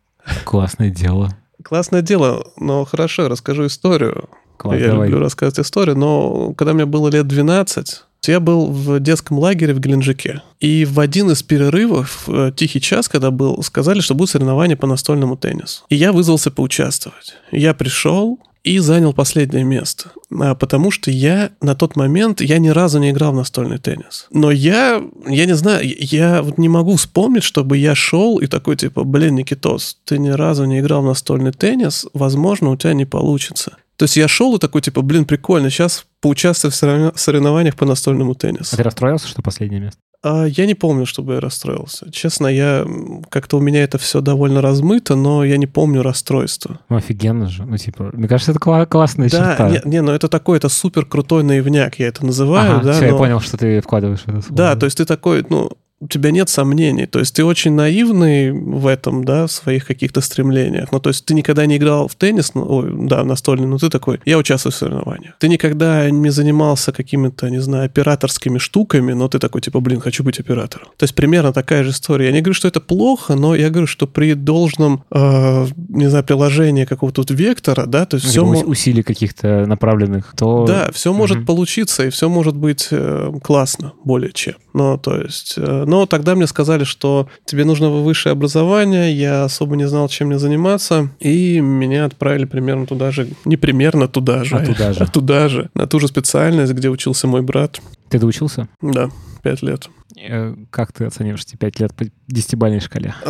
классное дело.
Классное дело, но хорошо, расскажу историю. Класс, я давай. люблю рассказывать историю, но когда мне было лет 12, я был в детском лагере в Геленджике. И в один из перерывов, э, тихий час, когда был, сказали, что будет соревнование по настольному теннису. И я вызвался поучаствовать. Я пришел, и занял последнее место. А, потому что я на тот момент, я ни разу не играл в настольный теннис. Но я, я не знаю, я вот не могу вспомнить, чтобы я шел и такой типа, блин, Никитос, ты ни разу не играл в настольный теннис, возможно, у тебя не получится. То есть я шел и такой, типа, блин, прикольно, сейчас поучаствую в соревнованиях по настольному теннису.
А ты расстроился, что последнее место?
А, я не помню, чтобы я расстроился. Честно, я как-то у меня это все довольно размыто, но я не помню расстройства.
Ну, офигенно же. Ну, типа, мне кажется, это кла- классная
да,
черта.
Не, не, ну это такой, это супер крутой наивняк, я это называю.
Ага,
да,
все,
но...
я понял, что ты вкладываешь в это
слово. Да, то есть ты такой, ну, у тебя нет сомнений. То есть ты очень наивный в этом, да, в своих каких-то стремлениях. Ну, то есть ты никогда не играл в теннис, ну, ой, да, настольный, но ты такой, я участвую в соревнованиях. Ты никогда не занимался какими-то, не знаю, операторскими штуками, но ты такой, типа, блин, хочу быть оператором. То есть примерно такая же история. Я не говорю, что это плохо, но я говорю, что при должном, э, не знаю, приложении какого-то вот вектора, да, то есть все...
Мо... Усилий каких-то направленных, то...
Да, все может получиться, и все может быть э, классно более чем. Ну, то есть... Э, но тогда мне сказали, что тебе нужно высшее образование, я особо не знал, чем мне заниматься, и меня отправили примерно туда же, не примерно туда же,
а туда же,
а туда же, на ту же специальность, где учился мой брат.
Ты доучился?
Да, пять лет.
Э, как ты оцениваешь эти пять лет по десятибалльной шкале?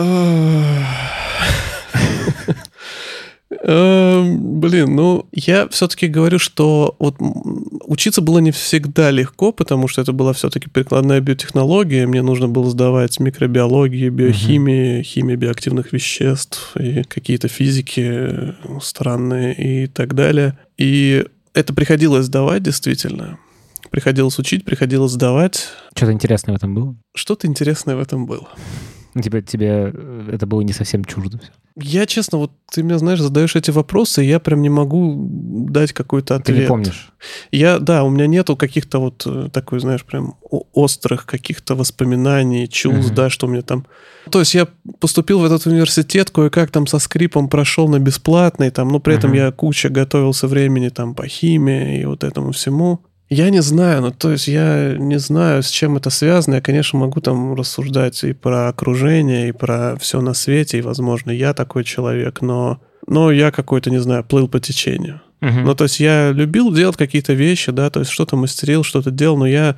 Эм, блин, ну, я все-таки говорю, что вот учиться было не всегда легко, потому что это была все-таки прикладная биотехнология. Мне нужно было сдавать микробиологии, биохимии, химии биоактивных веществ и какие-то физики странные и так далее. И это приходилось сдавать действительно. Приходилось учить, приходилось сдавать.
Что-то интересное в этом было?
Что-то интересное в этом было.
Ну, типа, тебе э, это было не совсем чуждо все.
Я, честно, вот ты мне, знаешь, задаешь эти вопросы, и я прям не могу дать какой-то ответ.
Ты не помнишь?
Я, да, у меня нету каких-то вот э, такой, знаешь, прям острых каких-то воспоминаний, чувств, uh-huh. да, что у меня там... То есть я поступил в этот университет, кое-как там со скрипом прошел на бесплатный, там, но при uh-huh. этом я куча готовился времени там по химии и вот этому всему. Я не знаю, ну то есть я не знаю, с чем это связано. Я, конечно, могу там рассуждать и про окружение, и про все на свете, и, возможно, я такой человек, но, но я какой-то, не знаю, плыл по течению. Uh-huh. Ну, то есть я любил делать какие-то вещи, да, то есть что-то мастерил, что-то делал, но я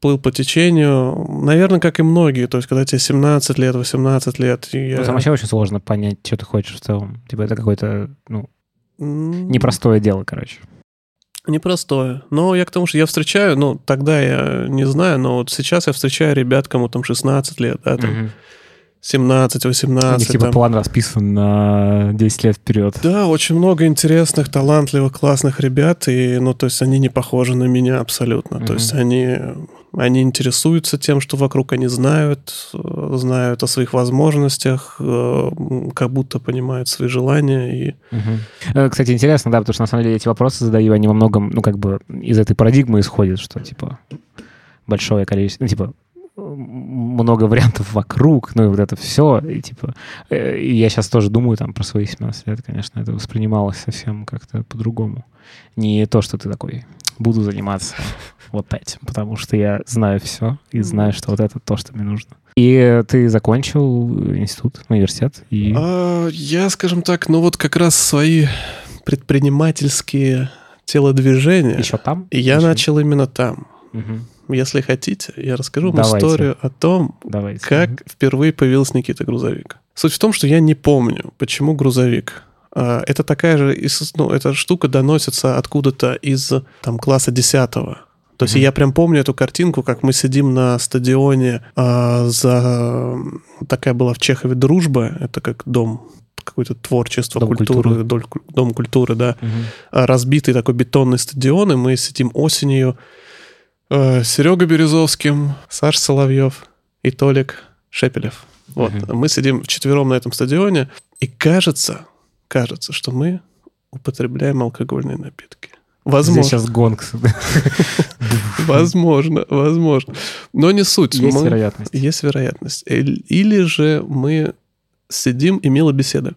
плыл по течению, наверное, как и многие. То есть, когда тебе 17 лет, 18 лет... Я...
Ну, вообще очень сложно понять, что ты хочешь в целом. Типа это какое-то, ну, непростое дело, короче.
Непростое. Но я к тому, что я встречаю, ну, тогда я не знаю, но вот сейчас я встречаю ребят, кому там 16 лет, да, там, угу. 17, 18. У них
типа там. план расписан на 10 лет вперед.
Да, очень много интересных, талантливых, классных ребят, и, ну, то есть они не похожи на меня абсолютно. Угу. То есть они они интересуются тем, что вокруг они знают, э, знают о своих возможностях, э, как будто понимают свои желания. И...
Угу. Кстати, интересно, да, потому что на самом деле эти вопросы задаю, они во многом, ну, как бы из этой парадигмы исходят, что, типа, большое количество, ну, типа, много вариантов вокруг, ну и вот это все, и типа, я сейчас тоже думаю там про свои 17 лет, конечно, это воспринималось совсем как-то по-другому. Не то, что ты такой, буду заниматься вот этим, потому что я знаю все и знаю, что вот это то, что мне нужно. И ты закончил институт, университет? И...
А, я, скажем так, ну вот как раз свои предпринимательские телодвижения.
Еще там?
Я Еще? начал именно там. Угу. Если хотите, я расскажу вам Давайте. историю о том, Давайте. как впервые появился Никита Грузовик. Суть в том, что я не помню, почему грузовик. А, это такая же, ну, эта штука доносится откуда-то из там класса 10 то есть mm-hmm. я прям помню эту картинку, как мы сидим на стадионе а, за такая была в Чехове дружба, это как дом какое-то творчество, дом культуры, культуры. Дом, культуры, да, угу. разбитый такой бетонный стадион, и мы сидим осенью. Э, Серега Березовским, Саш Соловьев и Толик Шепелев. Вот, угу. мы сидим вчетвером на этом стадионе, и кажется, кажется, что мы употребляем алкогольные напитки.
Возможно. Здесь сейчас гонг.
Возможно, возможно. Но не суть.
Есть мы... вероятность.
Есть вероятность. Или же мы сидим и мило беседуем.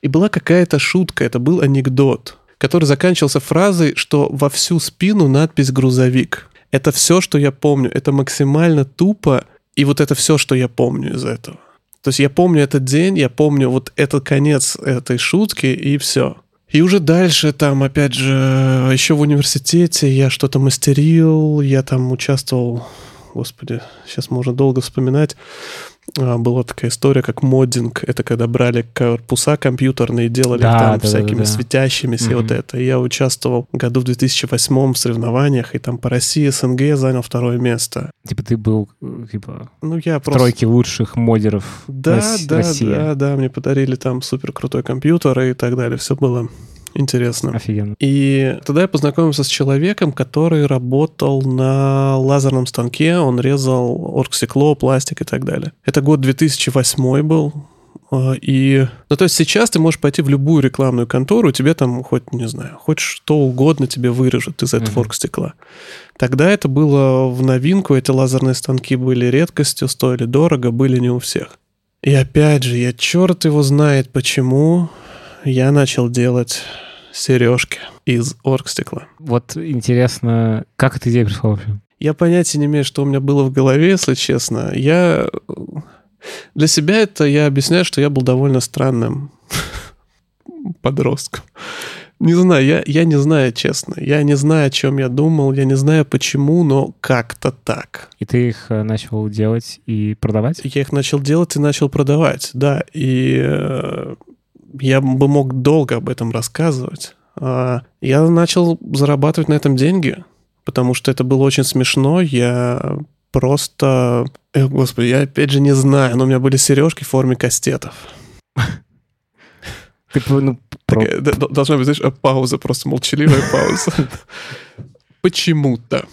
И была какая-то шутка, это был анекдот, который заканчивался фразой, что во всю спину надпись «грузовик». Это все, что я помню. Это максимально тупо, и вот это все, что я помню из этого. То есть я помню этот день, я помню вот этот конец этой шутки, и все. И уже дальше там, опять же, еще в университете я что-то мастерил, я там участвовал, господи, сейчас можно долго вспоминать, была такая история, как моддинг. Это когда брали корпуса компьютерные и делали да, там да, всякими да, да. светящимися, угу. вот это. И я участвовал году в 2008 в соревнованиях, и там по России СНГ занял второе место.
Типа ты был, типа, ну, я в просто... тройке лучших модеров
да,
России.
Да, да, да, мне подарили там супер крутой компьютер и так далее. Все было Интересно.
Офигенно.
И тогда я познакомился с человеком, который работал на лазерном станке, он резал оргстекло, пластик и так далее. Это год 2008 был, а, и, ну, то есть сейчас ты можешь пойти в любую рекламную контору, тебе там хоть, не знаю, хоть что угодно тебе вырежут из этого uh-huh. оргстекла. Тогда это было в новинку, эти лазерные станки были редкостью, стоили дорого, были не у всех. И опять же, я черт его знает почему, я начал делать сережки из оргстекла.
Вот интересно, как эта идея пришла вообще?
Я понятия не имею, что у меня было в голове, если честно. Я... Для себя это я объясняю, что я был довольно странным подростком. Не знаю, я, я не знаю, честно. Я не знаю, о чем я думал, я не знаю почему, но как-то так.
И ты их э, начал делать и продавать?
Я их начал делать и начал продавать, да. И э, я бы мог долго об этом рассказывать. А, я начал зарабатывать на этом деньги, потому что это было очень смешно. Я просто... Эх, господи, я опять же не знаю, но у меня были сережки в форме кастетов.
Ты, ну,
про... Должна быть, знаешь, пауза, просто молчаливая пауза. Почему-то.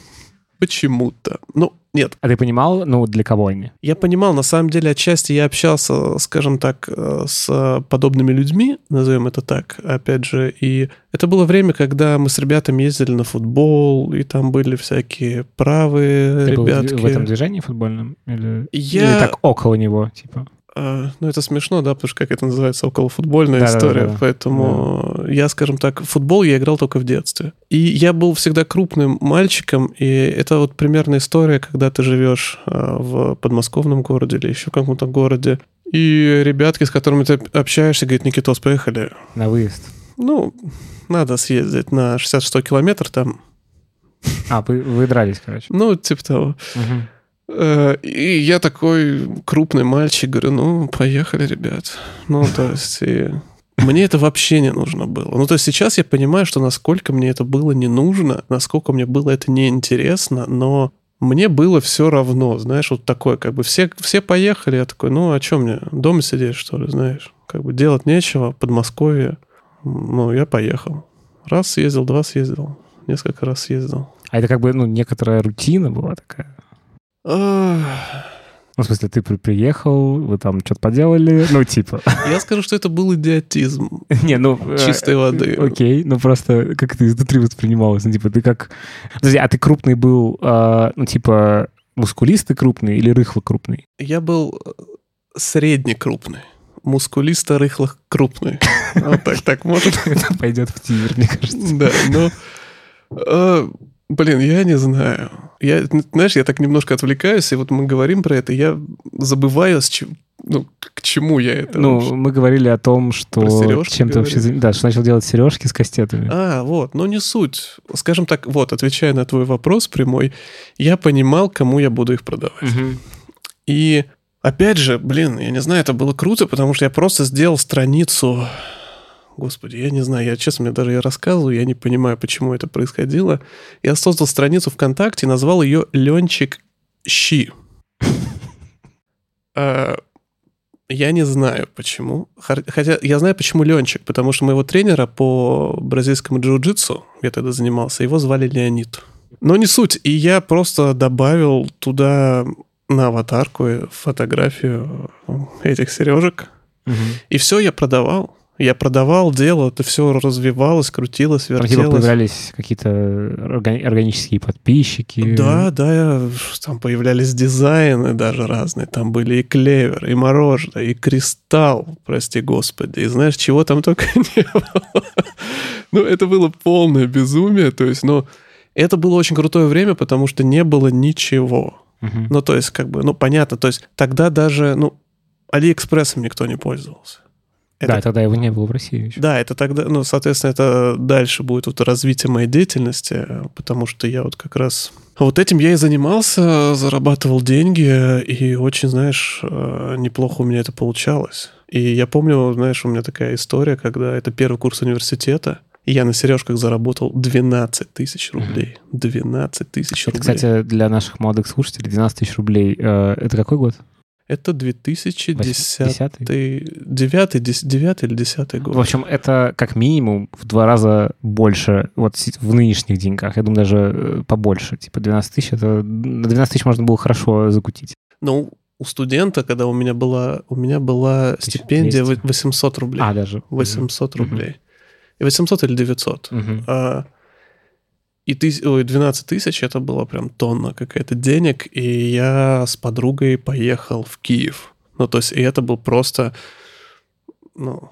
Почему-то. Ну, нет.
А ты понимал, ну, для кого они?
Я понимал, на самом деле, отчасти я общался, скажем так, э, с подобными людьми, назовем это так, опять же, и это было время, когда мы с ребятами ездили на футбол, и там были всякие правые ты ребятки.
Был в этом движении футбольном? Или, я... или так около него, типа?
А, ну, это смешно, да, потому что, как это называется, околофутбольная да, история. Да, да, Поэтому да. я, скажем так, в футбол я играл только в детстве. И я был всегда крупным мальчиком, и это вот примерная история, когда ты живешь а, в подмосковном городе или еще в каком-то городе, и ребятки, с которыми ты общаешься, говорят, Никитос, поехали.
На выезд.
Ну, надо съездить на 66 километр там.
А, вы, вы дрались, короче.
Ну, типа того. Угу. Э, и я такой крупный мальчик, говорю, ну, поехали, ребят. Ну, то есть, и мне это вообще не нужно было. Ну, то есть сейчас я понимаю, что насколько мне это было не нужно, насколько мне было это неинтересно, но мне было все равно, знаешь, вот такое, как бы все, все поехали, я такой, ну, а что мне, дома сидеть, что ли, знаешь? Как бы делать нечего, Подмосковье, ну, я поехал. Раз съездил, два съездил, несколько раз съездил.
А это как бы, ну, некоторая рутина была такая? Ну, в смысле, ты приехал, вы там что-то поделали, ну, типа.
Я скажу, что это был идиотизм. Не, ну... Э, Чистой воды.
Окей, ну просто как это изнутри воспринималось? Ну, типа, ты как... Подожди, а ты крупный был, а, ну, типа, мускулистый крупный или рыхло крупный?
Я был э, средне крупный. Мускулисто рыхло крупный. Вот так, так может.
Это пойдет в тивер, мне кажется.
Да, но... Блин, я не знаю. Я, знаешь, я так немножко отвлекаюсь, и вот мы говорим про это, я забываю, с чем, ну, к чему я это.
Ну, вообще. мы говорили о том, что чем ты вообще... Да, что начал делать сережки с кастетами.
А, вот, но не суть. Скажем так, вот, отвечая на твой вопрос прямой, я понимал, кому я буду их продавать. Угу. И опять же, блин, я не знаю, это было круто, потому что я просто сделал страницу Господи, я не знаю, я честно, мне даже я рассказываю, я не понимаю, почему это происходило. Я создал страницу ВКонтакте, назвал ее Ленчик Щи. А, я не знаю почему. Хотя я знаю, почему Ленчик, потому что моего тренера по бразильскому джиу-джитсу, я тогда занимался, его звали Леонид. Но не суть. И я просто добавил туда на аватарку фотографию этих сережек. Угу. И все я продавал. Я продавал, делал, это все развивалось, крутилось, вертелось. Там типа
появлялись какие-то органические подписчики.
Да, да, там появлялись дизайны даже разные. Там были и клевер, и мороженое, и кристалл, прости господи. И знаешь, чего там только не было. Ну, это было полное безумие. То есть, ну, это было очень крутое время, потому что не было ничего. Ну, то есть, как бы, ну, понятно. То есть, тогда даже, ну, Алиэкспрессом никто не пользовался.
Это, да, тогда его не было в России еще.
Да, это тогда, ну, соответственно, это дальше будет вот развитие моей деятельности, потому что я вот как раз... Вот этим я и занимался, зарабатывал деньги, и очень, знаешь, э, неплохо у меня это получалось. И я помню, знаешь, у меня такая история, когда это первый курс университета, и я на сережках заработал 12 тысяч рублей. 12 тысяч рублей.
Это, кстати, для наших молодых слушателей 12 тысяч рублей. Э, это какой год?
Это 2010 9, 9 или 10 год.
В общем, это как минимум в два раза больше вот в нынешних деньгах. Я думаю, даже э, побольше. Типа 12 тысяч, это на 12 тысяч можно было хорошо закутить.
Ну, у студента, когда у меня была, у меня была стипендия 800 рублей.
А, даже.
800 угу. рублей. И 800 или 900. Угу. А, и тыс... Ой, 12 тысяч это было прям тонна какая-то денег, и я с подругой поехал в Киев. Ну, то есть, и это был просто, ну...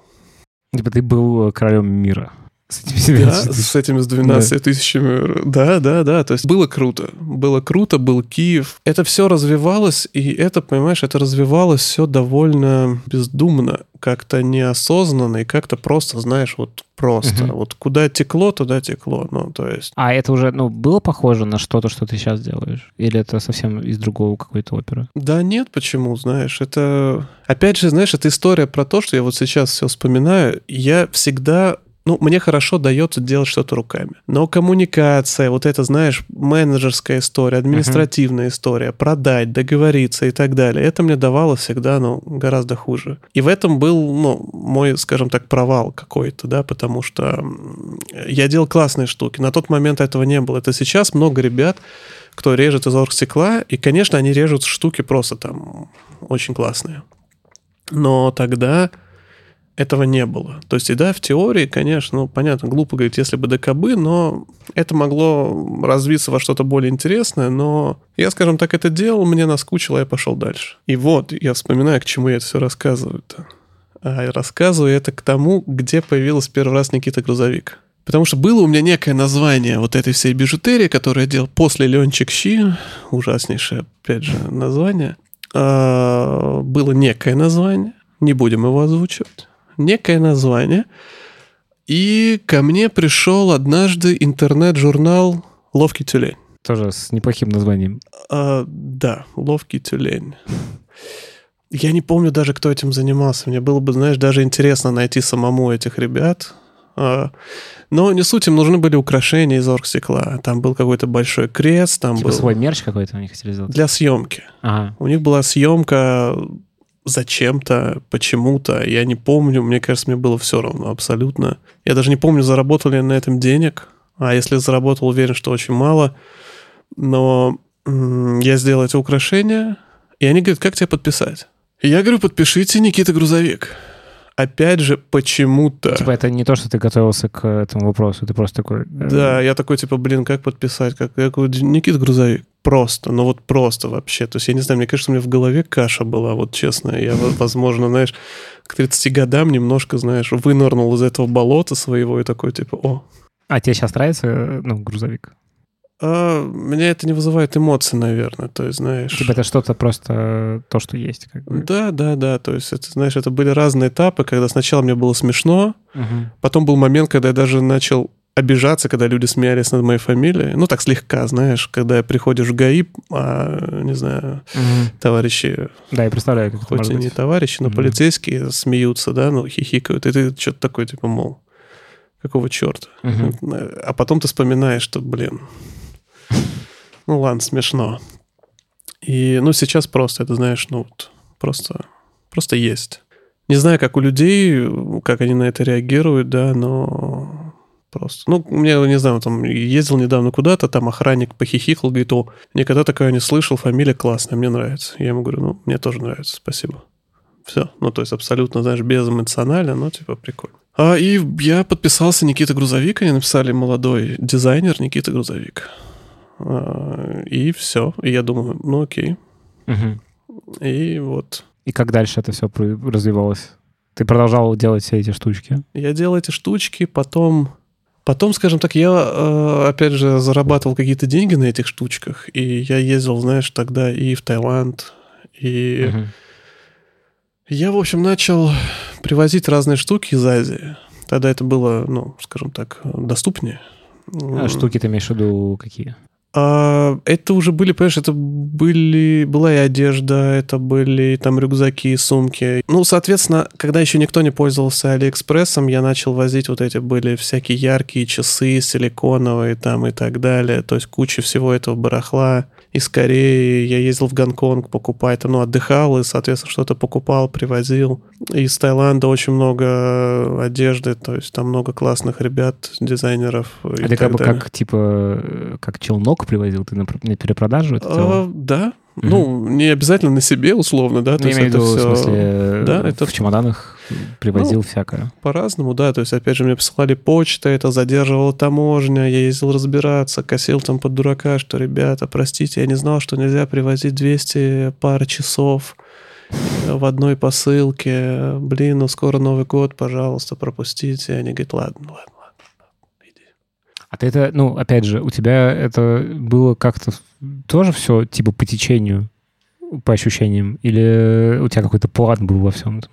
Типа ты был королем мира. С этими,
да, с этими с 12 да. тысячами. Да, да, да. То есть было круто. Было круто, был Киев. Это все развивалось, и это, понимаешь, это развивалось все довольно бездумно, как-то неосознанно, и как-то просто, знаешь, вот просто. Угу. Вот куда текло, туда текло. Ну, то есть...
А это уже, ну, было похоже на что-то, что ты сейчас делаешь? Или это совсем из другого какой-то оперы?
Да нет, почему, знаешь, это... Опять же, знаешь, это история про то, что я вот сейчас все вспоминаю. Я всегда ну, мне хорошо дается делать что-то руками. Но коммуникация, вот это, знаешь, менеджерская история, административная uh-huh. история, продать, договориться и так далее, это мне давало всегда, ну, гораздо хуже. И в этом был, ну, мой, скажем так, провал какой-то, да, потому что я делал классные штуки. На тот момент этого не было. Это сейчас много ребят, кто режет из оргстекла, и, конечно, они режут штуки просто там очень классные. Но тогда этого не было. То есть, и да, в теории, конечно, ну, понятно, глупо говорить, если бы ДКБ, но это могло развиться во что-то более интересное, но я, скажем так, это делал, мне наскучило, я пошел дальше. И вот, я вспоминаю, к чему я это все рассказываю-то. А рассказываю это к тому, где появился первый раз Никита Грузовик. Потому что было у меня некое название вот этой всей бижутерии, которую я делал после Ленчик Щи, ужаснейшее, опять же, название. А, было некое название, не будем его озвучивать некое название. И ко мне пришел однажды интернет-журнал «Ловкий тюлень».
Тоже с неплохим названием.
А, да, «Ловкий тюлень». Я не помню даже, кто этим занимался. Мне было бы, знаешь, даже интересно найти самому этих ребят. А, но не суть, им нужны были украшения из оргстекла. Там был какой-то большой крест, там
типа
был...
свой мерч какой-то они хотели сделать?
Для съемки. Ага. У них была съемка зачем-то, почему-то, я не помню, мне кажется, мне было все равно абсолютно. Я даже не помню, заработал ли я на этом денег, а если заработал, уверен, что очень мало. Но я сделал эти украшения, и они говорят, как тебя подписать? И я говорю, подпишите Никита Грузовик опять же, почему-то...
Типа это не то, что ты готовился к этому вопросу, ты просто такой... Э,
да, я такой, типа, блин, как подписать? Как, как Никит Грузовик. Просто, ну вот просто вообще. То есть я не знаю, мне кажется, у меня в голове каша была, вот честно. Я, возможно, знаешь, к 30 годам немножко, знаешь, вынырнул из этого болота своего и такой, типа, о.
А тебе сейчас нравится, ну, грузовик?
А, меня это не вызывает эмоций, наверное. То есть, знаешь...
Типа это что-то просто то, что есть. Как бы.
Да, да, да. То есть, это, знаешь, это были разные этапы, когда сначала мне было смешно, угу. потом был момент, когда я даже начал обижаться, когда люди смеялись над моей фамилией. Ну, так слегка, знаешь, когда приходишь в ГАИ, а, не знаю, угу. товарищи...
Да, я представляю, как
Хоть и не товарищи, но угу. полицейские смеются, да, ну, хихикают. И ты что-то такое, типа, мол, какого черта? Угу. А потом ты вспоминаешь, что, блин, ну ладно, смешно. И, ну, сейчас просто, это знаешь, ну, вот, просто, просто есть. Не знаю, как у людей, как они на это реагируют, да, но просто. Ну, мне, не знаю, там ездил недавно куда-то, там охранник похихикал, говорит, о, никогда такое не слышал, фамилия классная, мне нравится. Я ему говорю, ну, мне тоже нравится, спасибо. Все. Ну, то есть абсолютно, знаешь, безэмоционально, но типа прикольно. А, и я подписался Никита Грузовик, они написали молодой дизайнер Никита Грузовик. А, и все. И я думаю, ну окей. Угу. И вот.
И как дальше это все развивалось? Ты продолжал делать все эти штучки?
Я делал эти штучки, потом... Потом, скажем так, я, а, опять же, зарабатывал какие-то деньги на этих штучках, и я ездил, знаешь, тогда и в Таиланд, и... Угу. Я, в общем, начал привозить разные штуки из Азии. Тогда это было, ну, скажем так, доступнее.
А штуки ты имеешь в виду какие?
А, это уже были, понимаешь, это были, была и одежда, это были там рюкзаки, сумки. Ну, соответственно, когда еще никто не пользовался Алиэкспрессом, я начал возить вот эти были всякие яркие часы силиконовые там и так далее. То есть куча всего этого барахла из Кореи, я ездил в Гонконг покупать, там, ну, отдыхал и, соответственно, что-то покупал, привозил. Из Таиланда очень много одежды, то есть там много классных ребят, дизайнеров.
А ты как бы как, типа, как челнок привозил, ты на, на перепродажу это
а, Да, Угу. Ну, не обязательно на себе, условно, да.
Ну, то я имею в все... смысле, да, это... в чемоданах привозил ну, всякое.
По-разному, да. То есть, опять же, мне присылали почта, это задерживала таможня, я ездил разбираться, косил там под дурака, что, ребята, простите, я не знал, что нельзя привозить 200 пар часов в одной посылке. Блин, ну скоро Новый год, пожалуйста, пропустите. Они говорят, ладно, ладно, ладно.
А ты это, ну, опять же, у тебя это было как-то тоже все типа по течению, по ощущениям? Или у тебя какой-то план был во всем этом?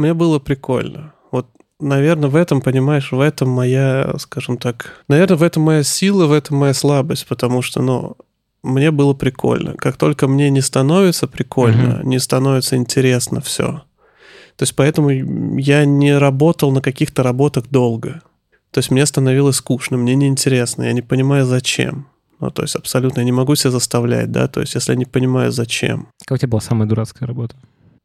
Мне было прикольно. Вот, наверное, в этом, понимаешь, в этом моя, скажем так, наверное, в этом моя сила, в этом моя слабость, потому что, ну, мне было прикольно. Как только мне не становится прикольно, mm-hmm. не становится интересно все. То есть поэтому я не работал на каких-то работах долго. То есть мне становилось скучно, мне неинтересно, я не понимаю, зачем. Ну, то есть абсолютно я не могу себя заставлять, да, то есть если я не понимаю, зачем.
Какая у тебя была самая дурацкая работа?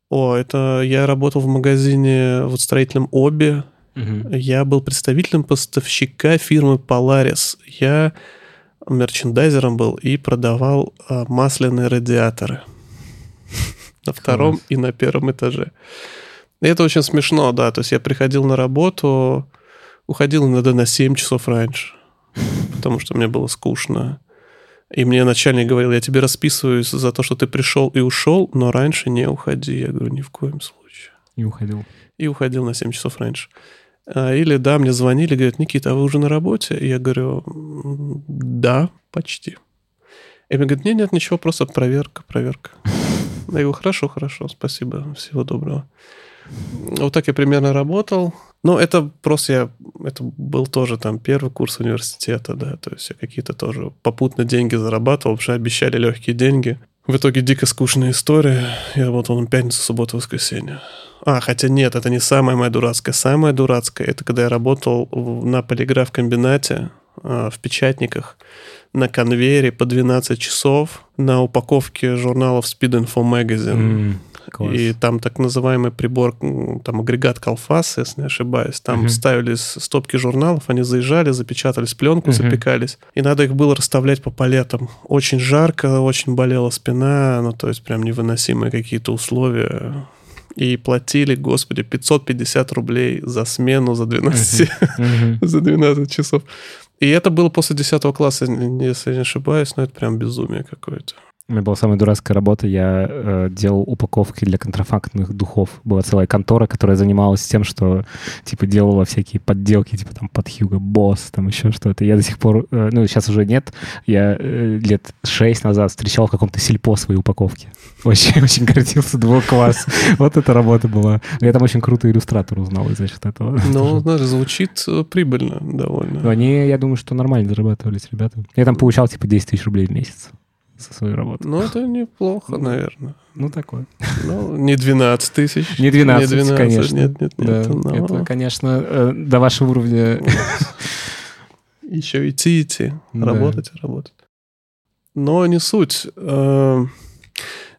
О, это я работал в магазине вот строительном Оби. Угу. Я был представителем поставщика фирмы Polaris. Я мерчендайзером был и продавал а, масляные радиаторы на втором и на первом этаже. И это очень смешно, да. То есть я приходил на работу, уходил иногда на 7 часов раньше, потому что мне было скучно. И мне начальник говорил, я тебе расписываюсь за то, что ты пришел и ушел, но раньше не уходи. Я говорю, ни в коем случае.
И уходил.
И уходил на 7 часов раньше. А, или, да, мне звонили, говорят, Никита, а вы уже на работе? И я говорю, да, почти. И мне говорят, нет, нет, ничего, просто проверка, проверка. Я говорю, хорошо, хорошо, спасибо, всего доброго. Вот так я примерно работал. Ну, это просто я... Это был тоже там первый курс университета, да. То есть я какие-то тоже попутно деньги зарабатывал, потому обещали легкие деньги. В итоге дико скучная история. Я работал на пятницу, субботу, воскресенье. А, хотя нет, это не самая моя дурацкая. Самая дурацкая — это когда я работал на полиграф-комбинате а, в печатниках на конвейере по 12 часов на упаковке журналов Speed Info Magazine. Mm. Класс. И там так называемый прибор, там агрегат Калфас, если не ошибаюсь. Там угу. ставились стопки журналов, они заезжали, запечатались пленку, угу. запекались. И надо их было расставлять по палетам. Очень жарко, очень болела спина, ну то есть прям невыносимые какие-то условия. И платили, господи, 550 рублей за смену за 12, uh-huh. за 12 часов. И это было после 10 класса, если не ошибаюсь, но это прям безумие какое-то.
У меня была самая дурацкая работа. Я э, делал упаковки для контрафактных духов. Была целая контора, которая занималась тем, что типа делала всякие подделки, типа там под Хьюго Босс, там еще что-то. Я до сих пор, э, ну сейчас уже нет. Я э, лет шесть назад встречал в каком-то сельпо свои упаковки. Очень, очень гордился двух класс. Вот эта работа была. Я там очень крутой иллюстратор узнал из-за счет этого.
Ну, знаешь, звучит э, прибыльно довольно.
Но они, я думаю, что нормально зарабатывались ребята. Я там получал типа 10 тысяч рублей в месяц со своей работы.
Ну, это неплохо, ну, наверное.
Ну, такое.
Ну, не 12 тысяч.
Не 12, не 12 конечно.
Нет, нет, нет. Да,
но... Это, конечно, э, до вашего уровня...
Еще идти, идти. Да. Работать, работать. Но не суть. Э,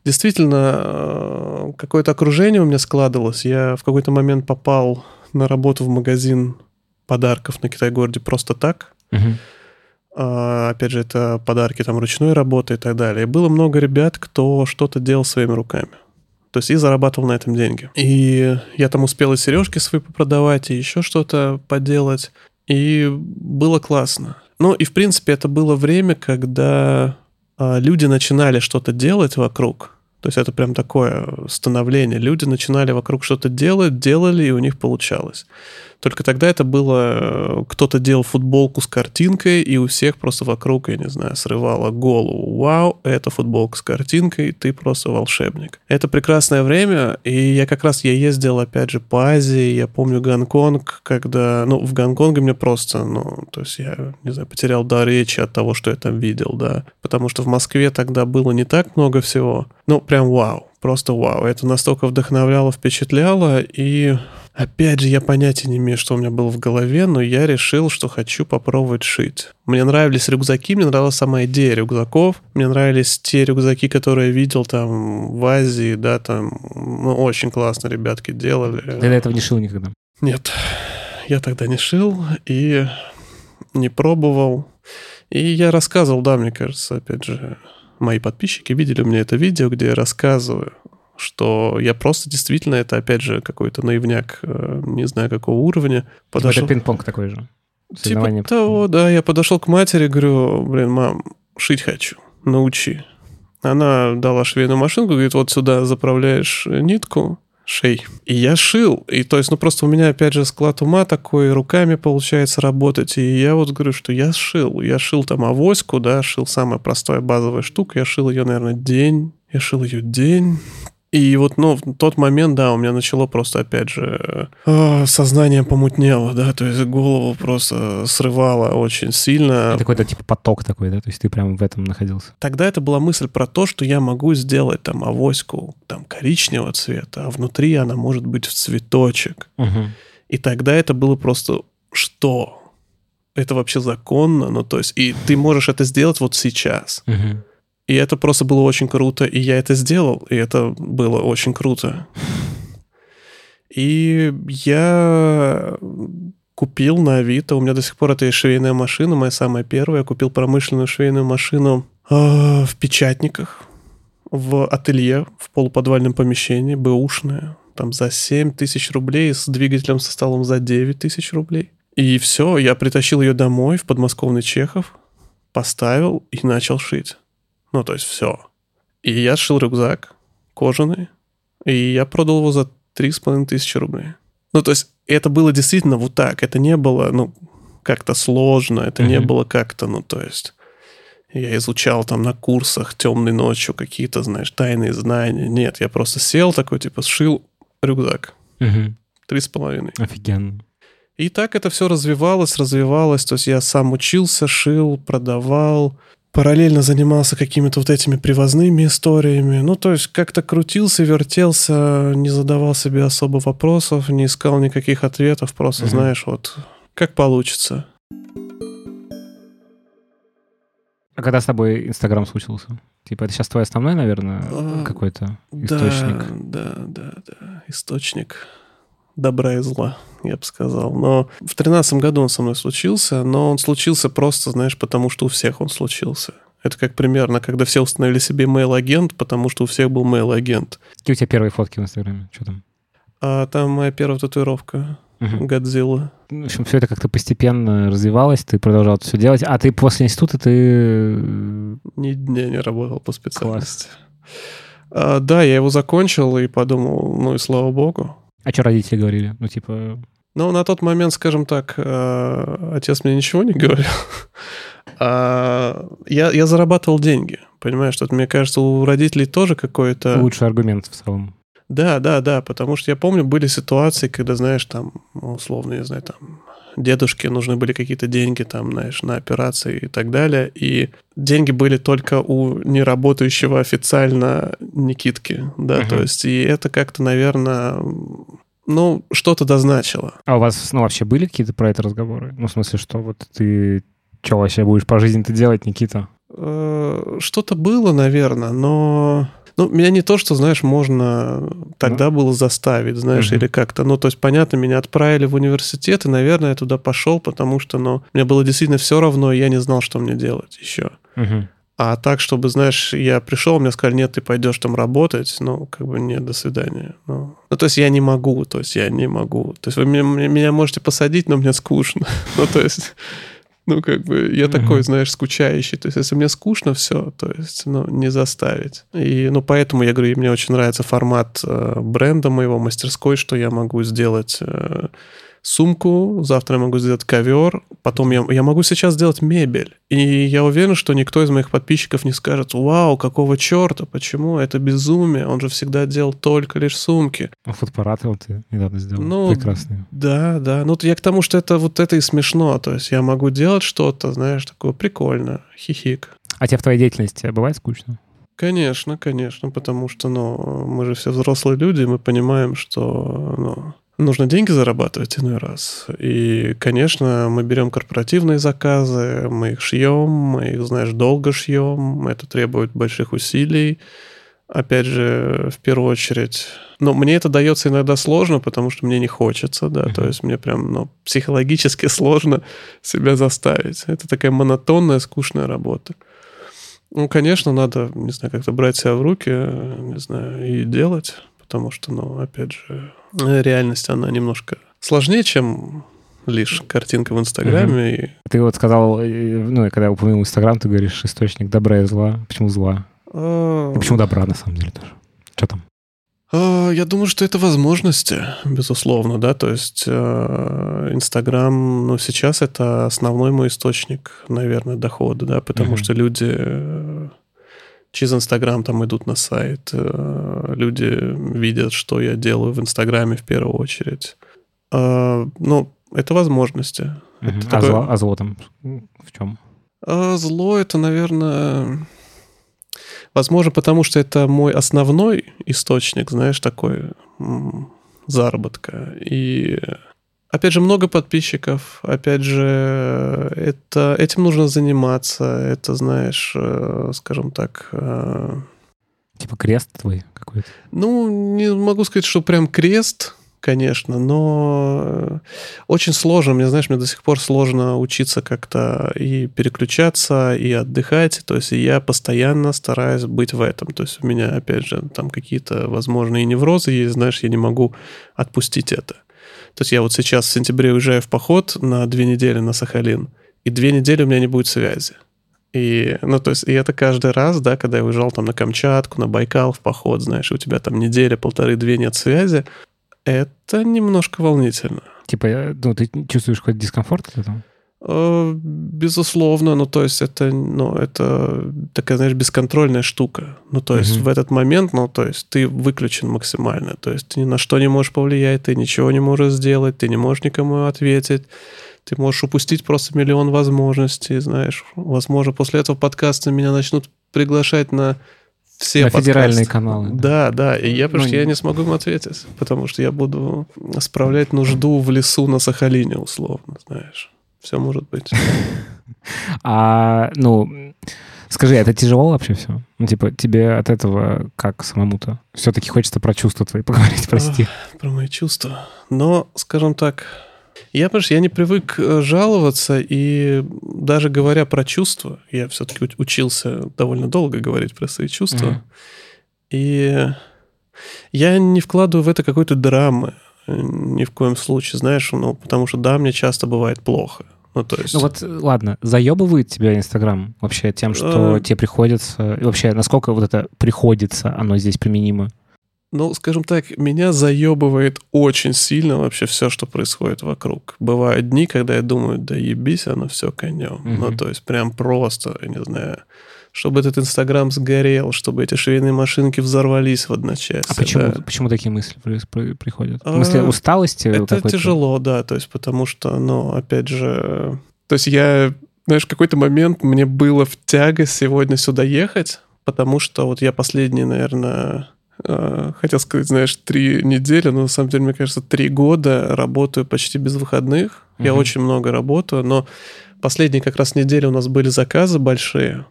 действительно, э, какое-то окружение у меня складывалось. Я в какой-то момент попал на работу в магазин подарков на Китай-городе просто так. Угу. А, опять же, это подарки там ручной работы и так далее. Было много ребят, кто что-то делал своими руками. То есть и зарабатывал на этом деньги. И я там успел и сережки свои продавать, и еще что-то поделать. И было классно. Ну и, в принципе, это было время, когда а, люди начинали что-то делать вокруг. То есть это прям такое становление. Люди начинали вокруг что-то делать, делали, и у них получалось. Только тогда это было, э, кто-то делал футболку с картинкой, и у всех просто вокруг, я не знаю, срывало голову. Вау, это футболка с картинкой, ты просто волшебник. Это прекрасное время, и я как раз, я ездил, опять же, по Азии, я помню Гонконг, когда, ну, в Гонконге мне просто, ну, то есть я, не знаю, потерял дар речи от того, что я там видел, да, потому что в Москве тогда было не так много всего, ну, прям вау, просто вау. Это настолько вдохновляло, впечатляло, и Опять же, я понятия не имею, что у меня было в голове, но я решил, что хочу попробовать шить. Мне нравились рюкзаки, мне нравилась сама идея рюкзаков. Мне нравились те рюкзаки, которые я видел там в Азии, да, там, ну, очень классно ребятки делали.
Ты до этого не шил никогда?
Нет, я тогда не шил и не пробовал. И я рассказывал, да, мне кажется, опять же, мои подписчики видели у меня это видео, где я рассказываю что я просто действительно, это опять же какой-то наивняк, э, не знаю какого уровня.
Типа подошел... Это пинг-понг такой же.
Типа того, да, я подошел к матери, говорю, блин, мам, шить хочу, научи. Она дала швейную машинку, говорит, вот сюда заправляешь нитку, шей. И я шил. И то есть, ну просто у меня, опять же, склад ума такой, руками получается работать. И я вот говорю, что я шил. Я шил там авоську, да, шил самая простая базовая штука. Я шил ее, наверное, день. Я шил ее день. И вот, ну, в тот момент, да, у меня начало просто, опять же, э, сознание помутнело, да, то есть голову просто срывало очень сильно.
Это какой-то типа поток такой, да, то есть ты прям в этом находился.
Тогда это была мысль про то, что я могу сделать там авоську там коричневого цвета, а внутри она может быть в цветочек.
Угу.
И тогда это было просто что? Это вообще законно? Ну, то есть, и ты можешь это сделать вот сейчас.
Угу.
И это просто было очень круто, и я это сделал, и это было очень круто. И я купил на Авито, у меня до сих пор это швейная машина, моя самая первая. Я купил промышленную швейную машину э, в Печатниках, в ателье, в полуподвальном помещении, бэушная, там за 7 тысяч рублей, с двигателем со столом за 9 тысяч рублей. И все, я притащил ее домой в подмосковный Чехов, поставил и начал шить. Ну, то есть все. И я сшил рюкзак кожаный, и я продал его за три с половиной тысячи рублей. Ну, то есть это было действительно вот так. Это не было, ну, как-то сложно, это mm-hmm. не было как-то, ну, то есть я изучал там на курсах темной ночью какие-то, знаешь, тайные знания. Нет, я просто сел такой, типа, сшил рюкзак. Три с половиной.
Офигенно.
И так это все развивалось, развивалось. То есть я сам учился, шил, продавал, параллельно занимался какими-то вот этими привозными историями. Ну, то есть как-то крутился, вертелся, не задавал себе особо вопросов, не искал никаких ответов, просто, угу. знаешь, вот как получится.
А когда с тобой Инстаграм случился? Типа это сейчас твой основной, наверное, а, какой-то источник?
Да, да, да, да, источник добра и зла, я бы сказал. Но в тринадцатом году он со мной случился, но он случился просто, знаешь, потому что у всех он случился. Это как примерно, когда все установили себе mail-агент, потому что у всех был mail-агент.
Какие у тебя первые фотки в Инстаграме? Что там?
А, там моя первая татуировка. Угу. Годзилла.
В общем, все это как-то постепенно развивалось, ты продолжал это все делать. А ты после института ты...
Ни дня не работал по специальности. А, да, я его закончил и подумал, ну и слава богу.
А что родители говорили? Ну, типа...
Ну, на тот момент, скажем так, э, отец мне ничего не говорил. А, я, я зарабатывал деньги, понимаешь, что мне кажется, у родителей тоже какой-то...
Лучший аргумент в целом.
Да, да, да, потому что я помню, были ситуации, когда, знаешь, там, условно, я знаю, там, дедушке нужны были какие-то деньги, там, знаешь, на операции и так далее, и деньги были только у неработающего официально Никитки, да, uh-huh. то есть, и это как-то, наверное, ну, что-то дозначило.
А у вас, ну, вообще были какие-то про это разговоры? Ну, в смысле, что вот ты что вообще будешь по жизни-то делать, Никита?
Э, что-то было, наверное, но ну, меня не то, что, знаешь, можно тогда ну. было заставить, знаешь, или как-то. Ну, то есть, понятно, меня отправили в университет, и, наверное, я туда пошел, потому что, ну, мне было действительно все равно, и я не знал, что мне делать еще. А так, чтобы, знаешь, я пришел, мне сказали, нет, ты пойдешь там работать, ну, как бы нет, до свидания. Ну, ну то есть я не могу, то есть я не могу. То есть вы меня, меня можете посадить, но мне скучно. ну, то есть ну, как бы, я такой, знаешь, скучающий. То есть, если мне скучно, все, то есть, ну, не заставить. И, ну, поэтому я говорю, мне очень нравится формат э, бренда моего, мастерской, что я могу сделать э, сумку, завтра я могу сделать ковер, потом я, я могу сейчас сделать мебель. И я уверен, что никто из моих подписчиков не скажет, вау, какого черта, почему, это безумие, он же всегда делал только лишь сумки.
А фотоаппараты вот ты недавно сделал, ну, прекрасные.
Да, да, ну я к тому, что это вот это и смешно, то есть я могу делать что-то, знаешь, такое прикольно, хихик.
А тебе в твоей деятельности бывает скучно?
Конечно, конечно, потому что, ну, мы же все взрослые люди, мы понимаем, что, ну, Нужно деньги зарабатывать иной раз. И, конечно, мы берем корпоративные заказы, мы их шьем, мы их, знаешь, долго шьем, это требует больших усилий. Опять же, в первую очередь, но мне это дается иногда сложно, потому что мне не хочется, да, mm-hmm. то есть мне прям, ну, психологически сложно себя заставить. Это такая монотонная, скучная работа. Ну, конечно, надо, не знаю, как-то брать себя в руки, не знаю, и делать, потому что, ну, опять же, реальность, она немножко сложнее, чем лишь картинка в Инстаграме. Угу. И...
Ты вот сказал, ну, когда упомянул Инстаграм, ты говоришь источник добра и зла. Почему зла? А... Почему добра, на самом деле, тоже? Что там?
А, я думаю, что это возможности, безусловно, да, то есть э, Инстаграм, ну, сейчас это основной мой источник, наверное, дохода, да, потому mm-hmm. что люди э, через Инстаграм там идут на сайт, э, люди видят, что я делаю в Инстаграме в первую очередь. А, ну, это возможности.
Mm-hmm. Это а, такое... зло, а зло там в чем?
А зло это, наверное Возможно, потому что это мой основной источник, знаешь, такой заработка. И опять же, много подписчиков, опять же, это, этим нужно заниматься, это, знаешь, э, скажем так... Э,
типа крест твой какой-то?
Ну, не могу сказать, что прям крест, конечно, но очень сложно. Мне, знаешь, мне до сих пор сложно учиться как-то и переключаться, и отдыхать. То есть я постоянно стараюсь быть в этом. То есть у меня, опять же, там какие-то возможные неврозы есть, знаешь, я не могу отпустить это. То есть я вот сейчас в сентябре уезжаю в поход на две недели на Сахалин, и две недели у меня не будет связи. И, ну, то есть, и это каждый раз, да, когда я уезжал там на Камчатку, на Байкал в поход, знаешь, у тебя там неделя, полторы-две нет связи, это немножко волнительно.
Типа, э, ну, ты чувствуешь какой-то дискомфорт от этого?
Э, безусловно, ну то есть это, ну это такая, знаешь, бесконтрольная штука. Ну то есть mm-hmm. в этот момент, ну то есть ты выключен максимально, то есть ты ни на что не можешь повлиять, ты ничего не можешь сделать, ты не можешь никому ответить, ты можешь упустить просто миллион возможностей, знаешь. Возможно, после этого подкаста меня начнут приглашать на все
на федеральные каналы.
Да, да, и я, потому ну, я не смогу им ответить, потому что я буду справлять нужду в лесу на Сахалине, условно, знаешь. Все может быть.
А, ну, скажи, это тяжело вообще все? Ну, типа, тебе от этого как самому-то? Все-таки хочется про чувства твои поговорить, прости.
Про мои чувства. Но, скажем так, я, понимаешь, я не привык э, жаловаться, и даже говоря про чувства, я все-таки учился довольно долго говорить про свои чувства, mm-hmm. и я не вкладываю в это какой-то драмы, э, ни в коем случае, знаешь, ну, потому что, да, мне часто бывает плохо. Ну, то есть...
Ну вот, ладно, заебывает тебя Инстаграм вообще тем, что а... тебе приходится... И вообще, насколько вот это приходится, оно здесь применимо?
ну, скажем так, меня заебывает очень сильно вообще все, что происходит вокруг. Бывают дни, когда я думаю, да ебись, оно все конем. Mm-hmm. Ну, то есть прям просто, я не знаю, чтобы этот Инстаграм сгорел, чтобы эти швейные машинки взорвались в одночасье.
А почему, да. почему такие мысли приходят? В смысле, а, усталости?
Это тяжело, да, то есть потому что, ну, опять же... То есть я, знаешь, в какой-то момент мне было в тягость сегодня сюда ехать, потому что вот я последние, наверное Э, хотел сказать, знаешь, три недели, но на самом деле, мне кажется, три года работаю почти без выходных. Mm-hmm. Я очень много работаю, но последние как раз недели у нас были заказы большие.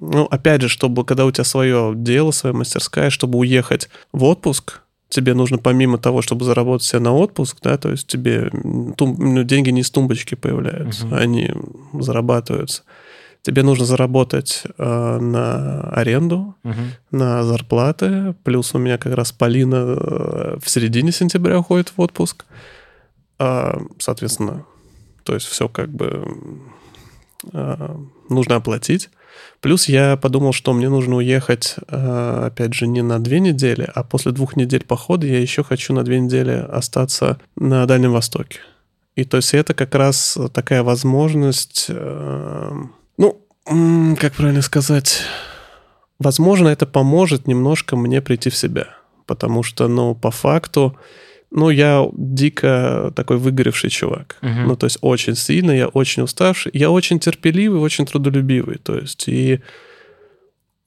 Ну, опять же, чтобы, когда у тебя свое дело, своя мастерская, чтобы уехать в отпуск, тебе нужно помимо того, чтобы заработать себе на отпуск, да, то есть тебе тум, ну, деньги не из тумбочки появляются, uh-huh. они зарабатываются. Тебе нужно заработать э, на аренду, угу. на зарплаты. Плюс у меня как раз Полина э, в середине сентября уходит в отпуск. Э, соответственно, то есть все как бы э, нужно оплатить. Плюс я подумал, что мне нужно уехать, э, опять же, не на две недели, а после двух недель похода я еще хочу на две недели остаться на Дальнем Востоке. И то есть это как раз такая возможность э, ну, как правильно сказать? Возможно, это поможет немножко мне прийти в себя. Потому что, ну, по факту, ну, я дико такой выгоревший чувак. Uh-huh. Ну, то есть очень сильно, я очень уставший. Я очень терпеливый, очень трудолюбивый. То есть и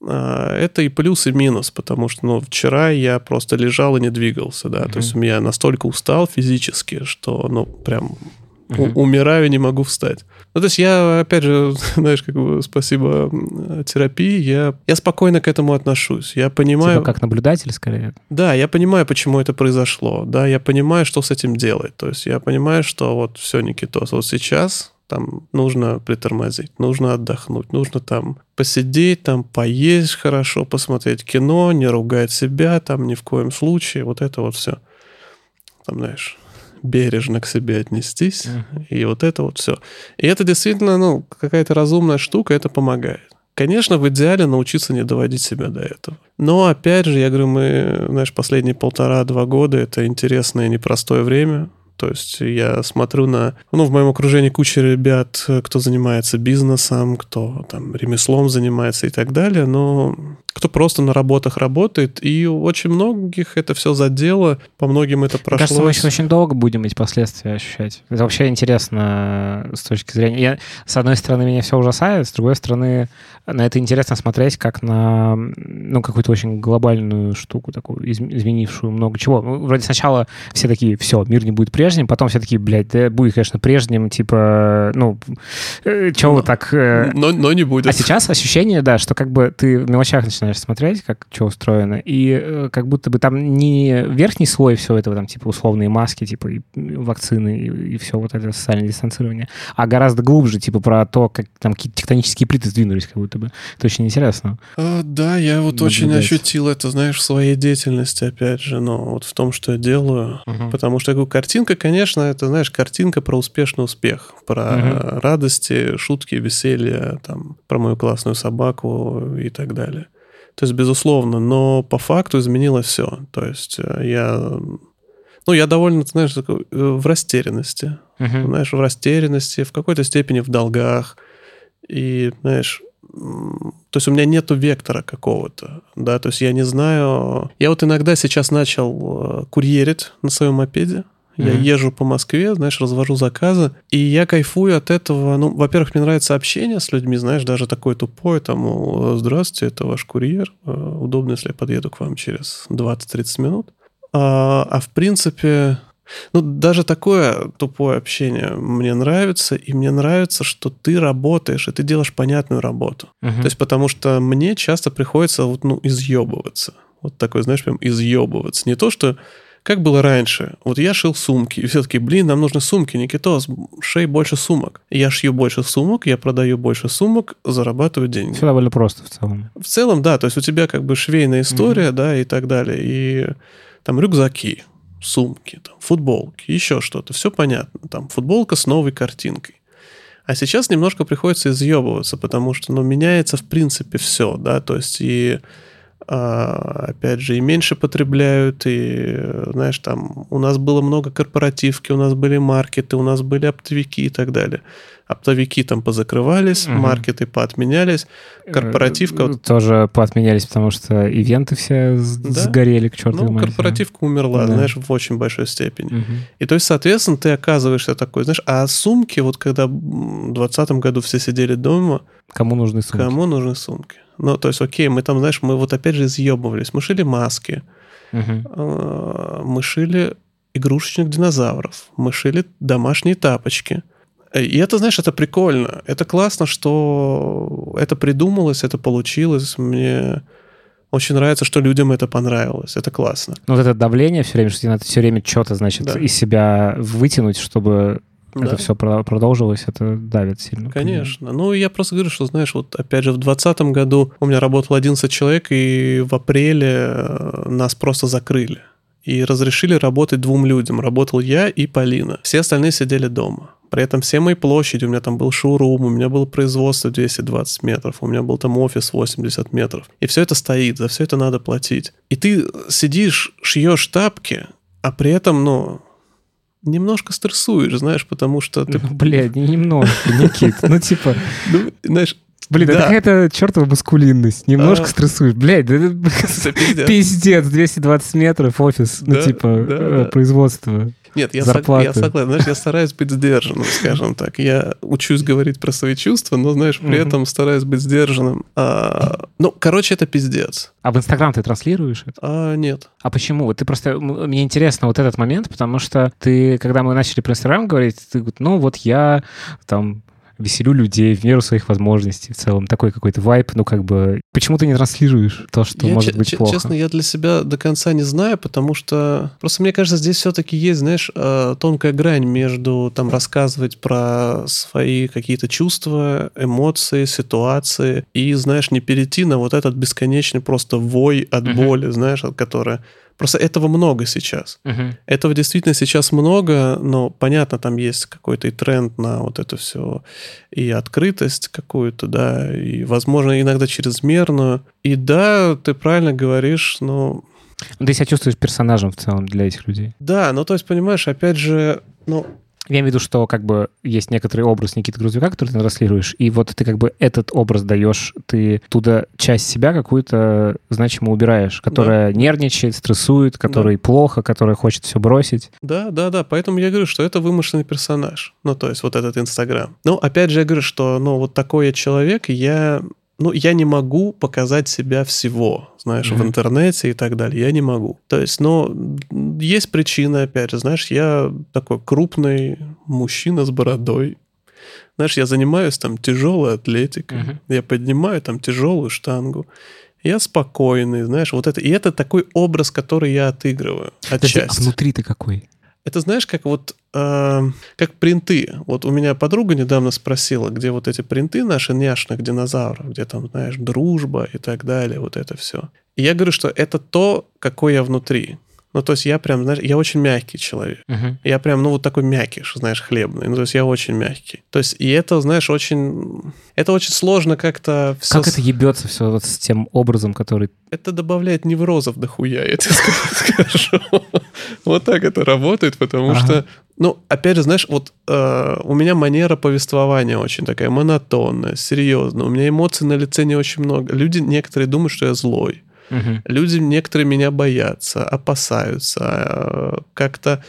а, это и плюс, и минус, потому что, ну, вчера я просто лежал и не двигался, да. Uh-huh. То есть я настолько устал физически, что, ну, прям uh-huh. умираю, не могу встать. Ну, то есть я, опять же, знаешь, как бы спасибо терапии, я, я спокойно к этому отношусь. Я понимаю...
Типа как наблюдатель, скорее?
Да, я понимаю, почему это произошло. Да, я понимаю, что с этим делать. То есть я понимаю, что вот все, Никитос, вот сейчас там нужно притормозить, нужно отдохнуть, нужно там посидеть, там поесть хорошо, посмотреть кино, не ругать себя, там ни в коем случае, вот это вот все. Там, знаешь, бережно к себе отнестись, и вот это вот все. И это действительно, ну, какая-то разумная штука, это помогает. Конечно, в идеале научиться не доводить себя до этого. Но, опять же, я говорю, мы, знаешь, последние полтора-два года — это интересное непростое время. То есть я смотрю на... Ну, в моем окружении куча ребят, кто занимается бизнесом, кто там ремеслом занимается и так далее, но кто просто на работах работает, и очень многих это все задело, по многим это прошло.
Кажется, мы еще очень долго будем эти последствия ощущать. Это вообще интересно с точки зрения... Я, с одной стороны, меня все ужасает, с другой стороны, на это интересно смотреть как на ну, какую-то очень глобальную штуку, такую изменившую много чего. Ну, вроде сначала все такие, все, мир не будет прежним, потом все такие, блядь, да будет, конечно, прежним, типа, ну, э, чего вы так...
Э... Но, но не будет.
А сейчас ощущение, да, что как бы ты в мелочах начинаешь смотреть, как что устроено, и э, как будто бы там не верхний слой всего этого, там, типа, условные маски, типа, и вакцины, и, и все вот это социальное дистанцирование, а гораздо глубже, типа, про то, как там какие-то тектонические плиты сдвинулись, как будто бы. Это очень интересно.
А, да, я вот наблюдать. очень ощутил это, знаешь, в своей деятельности, опять же, но вот в том, что я делаю, угу. потому что я говорю, картинка, конечно, это, знаешь, картинка про успешный успех, про угу. радости, шутки, веселье, там, про мою классную собаку и так далее. То есть, безусловно, но по факту изменилось все. То есть э, я, ну, я довольно, знаешь, э, в растерянности. Uh-huh. Знаешь, в растерянности, в какой-то степени в долгах. И, знаешь, то есть у меня нету вектора какого-то, да, то есть я не знаю... Я вот иногда сейчас начал э, курьерить на своем мопеде, я mm-hmm. езжу по Москве, знаешь, развожу заказы, и я кайфую от этого. Ну, во-первых, мне нравится общение с людьми, знаешь, даже такое тупое, там, здравствуйте, это ваш курьер, э, удобно, если я подъеду к вам через 20-30 минут. А, а в принципе, ну, даже такое тупое общение мне нравится, и мне нравится, что ты работаешь, и ты делаешь понятную работу. Uh-huh. То есть потому что мне часто приходится вот, ну, изъебываться. Вот такой, знаешь, прям изъебываться. Не то, что как было раньше? Вот я шил сумки, и все таки блин, нам нужны сумки, Никитос, шей больше сумок. Я шью больше сумок, я продаю больше сумок, зарабатываю деньги.
Все довольно просто в целом.
В целом, да, то есть у тебя как бы швейная история, mm-hmm. да, и так далее, и там рюкзаки, сумки, там, футболки, еще что-то, все понятно. Там футболка с новой картинкой. А сейчас немножко приходится изъебываться, потому что, ну, меняется в принципе все, да, то есть и а, опять же, и меньше потребляют, и, знаешь, там у нас было много корпоративки, у нас были маркеты, у нас были оптовики и так далее. Оптовики там позакрывались, угу. маркеты поотменялись, корпоративка...
Тоже поотменялись, потому что ивенты все да? сгорели к черту
Ну, корпоративка умерла, да. знаешь, в очень большой степени. Угу. И то есть, соответственно, ты оказываешься такой, знаешь, а сумки, вот когда в 2020 году все сидели дома...
Кому нужны сумки?
Кому нужны сумки? Ну, то есть, окей, мы там, знаешь, мы вот опять же изъебывались. Мы шили маски, угу. мы шили игрушечных динозавров, мы шили домашние тапочки. И это, знаешь, это прикольно. Это классно, что это придумалось, это получилось. Мне очень нравится, что людям это понравилось. Это классно.
Ну, вот это давление все время, что тебе надо все время что-то, значит, да. из себя вытянуть, чтобы да. это все продолжилось, это давит сильно.
Конечно. Ну, я просто говорю, что, знаешь, вот опять же, в 2020 году у меня работало 11 человек, и в апреле э, нас просто закрыли. И разрешили работать двум людям. Работал я и Полина. Все остальные сидели дома. При этом все мои площади, у меня там был шоурум, у меня было производство 220 метров, у меня был там офис 80 метров. И все это стоит, за все это надо платить. И ты сидишь, шьешь тапки, а при этом, ну, немножко стрессуешь, знаешь, потому что... Ты...
Ну, блядь, немножко, Никит, ну типа...
Ну, знаешь,
Блин, да. это какая-то чертова маскулинность. Немножко а... стрессуешь. Блядь, это пиздец. пиздец. 220 метров, офис, ну, да, ну типа да, э, да. производство.
Нет, я, сог, я согласен. Знаешь, я стараюсь быть сдержанным, скажем так. Я учусь говорить про свои чувства, но, знаешь, при этом стараюсь быть сдержанным. А, ну, короче, это пиздец.
А в Инстаграм ты транслируешь это?
А, нет.
А почему? Ты просто... Мне интересно вот этот момент, потому что ты, когда мы начали про Инстаграм говорить, ты говоришь, ну, вот я там веселю людей в меру своих возможностей в целом. Такой какой-то вайп, ну как бы... Почему ты не транслируешь то, что я может быть плохо?
Честно, я для себя до конца не знаю, потому что... Просто мне кажется, здесь все-таки есть, знаешь, э, тонкая грань между там рассказывать про свои какие-то чувства, эмоции, ситуации и, знаешь, не перейти на вот этот бесконечный просто вой от боли, знаешь, от которой Просто этого много сейчас.
Угу.
Этого действительно сейчас много, но понятно, там есть какой-то и тренд на вот это все, и открытость какую-то, да, и, возможно, иногда чрезмерную. И да, ты правильно говоришь, но...
Ты себя чувствуешь персонажем в целом для этих людей.
Да, ну то есть, понимаешь, опять же, ну,
я имею в виду, что как бы есть некоторый образ Никиты Грузовика, который ты транслируешь, и вот ты как бы этот образ даешь, ты туда часть себя какую-то значимо убираешь, которая да. нервничает, стрессует, которой да. плохо, которая хочет все бросить.
Да, да, да, поэтому я говорю, что это вымышленный персонаж, ну то есть вот этот Инстаграм. Ну опять же я говорю, что ну вот такой я человек, я ну, я не могу показать себя всего, знаешь, mm-hmm. в интернете и так далее. Я не могу. То есть, но есть причины, опять же, знаешь, я такой крупный мужчина с бородой. Знаешь, я занимаюсь там тяжелой атлетикой, mm-hmm. я поднимаю там тяжелую штангу. Я спокойный, знаешь, вот это. И это такой образ, который я отыгрываю отчасти.
а внутри ты какой?
Это знаешь, как вот э, как принты. Вот у меня подруга недавно спросила, где вот эти принты наши няшных динозавров, где там, знаешь, дружба и так далее, вот это все. И я говорю, что это то, какой я внутри. Ну, то есть я прям, знаешь, я очень мягкий человек.
Uh-huh.
Я прям, ну, вот такой мягкий, что, знаешь, хлебный. Ну, то есть я очень мягкий. То есть и это, знаешь, очень... Это очень сложно как-то...
Все как с... это ебется все вот с тем образом, который...
Это добавляет неврозов дохуя, я тебе скажу. Вот так это работает, потому что... Ну, опять же, знаешь, вот э, у меня манера повествования очень такая монотонная, серьезная. У меня эмоций на лице не очень много. Люди некоторые думают, что я злой.
Угу.
Люди некоторые меня боятся, опасаются, а, как-то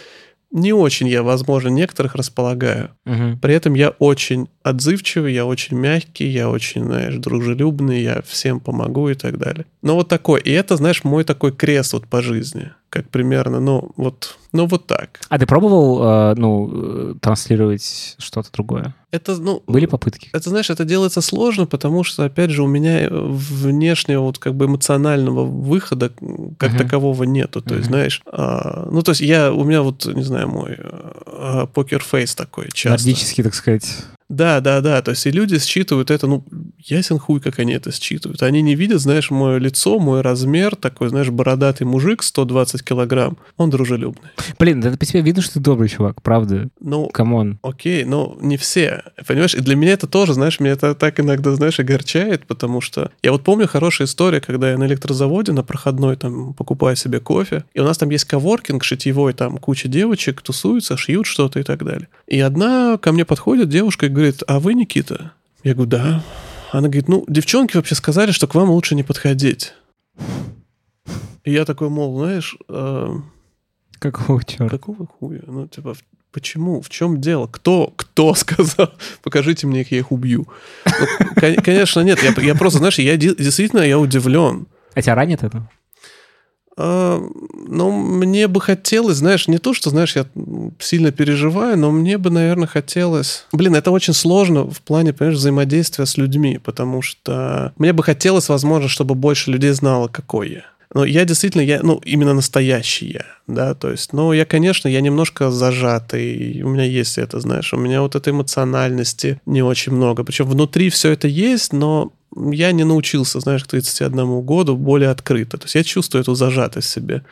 не очень я, возможно, некоторых располагаю.
Угу.
При этом я очень отзывчивый, я очень мягкий, я очень, знаешь, дружелюбный, я всем помогу и так далее. Но вот такой, и это, знаешь, мой такой крест вот по жизни, как примерно, ну вот, ну вот так.
А ты пробовал, э, ну, э, транслировать что-то другое?
Это, ну...
Были попытки?
Это, знаешь, это делается сложно, потому что, опять же, у меня внешнего вот как бы эмоционального выхода как uh-huh. такового нету. То uh-huh. есть, знаешь, а, ну, то есть я, у меня вот, не знаю, мой а, покер-фейс такой часто.
Нордический, так сказать.
Да, да, да. То есть и люди считывают это, ну, ясен хуй, как они это считывают. Они не видят, знаешь, мое лицо, мой размер, такой, знаешь, бородатый мужик, 120 килограмм. Он дружелюбный.
Блин, это по тебе видно, что ты добрый чувак, правда?
Ну,
come on.
Окей, но не все. Понимаешь, и для меня это тоже, знаешь, меня это так иногда, знаешь, огорчает, потому что я вот помню хорошая история, когда я на электрозаводе на проходной там покупаю себе кофе, и у нас там есть коворкинг шитьевой, там куча девочек тусуются, шьют что-то и так далее. И одна ко мне подходит девушка и говорит, говорит, а вы Никита? Я говорю, да. Она говорит, ну, девчонки вообще сказали, что к вам лучше не подходить. И я такой, мол, знаешь... Э,
какого черта?
Какого хуя? Ну, типа, почему? В чем дело? Кто? Кто сказал? Покажите мне их, я их убью. Ну, конечно, нет. Я, я просто, знаешь, я действительно я удивлен.
А тебя ранит это?
А, ну, мне бы хотелось, знаешь, не то, что, знаешь, я сильно переживаю, но мне бы, наверное, хотелось... Блин, это очень сложно в плане, понимаешь, взаимодействия с людьми, потому что мне бы хотелось, возможно, чтобы больше людей знало, какой я. Но я действительно, я, ну, именно настоящий я, да, то есть, ну, я, конечно, я немножко зажатый, у меня есть это, знаешь, у меня вот этой эмоциональности не очень много, причем внутри все это есть, но я не научился, знаешь, к 31 году более открыто, то есть я чувствую эту зажатость в себе,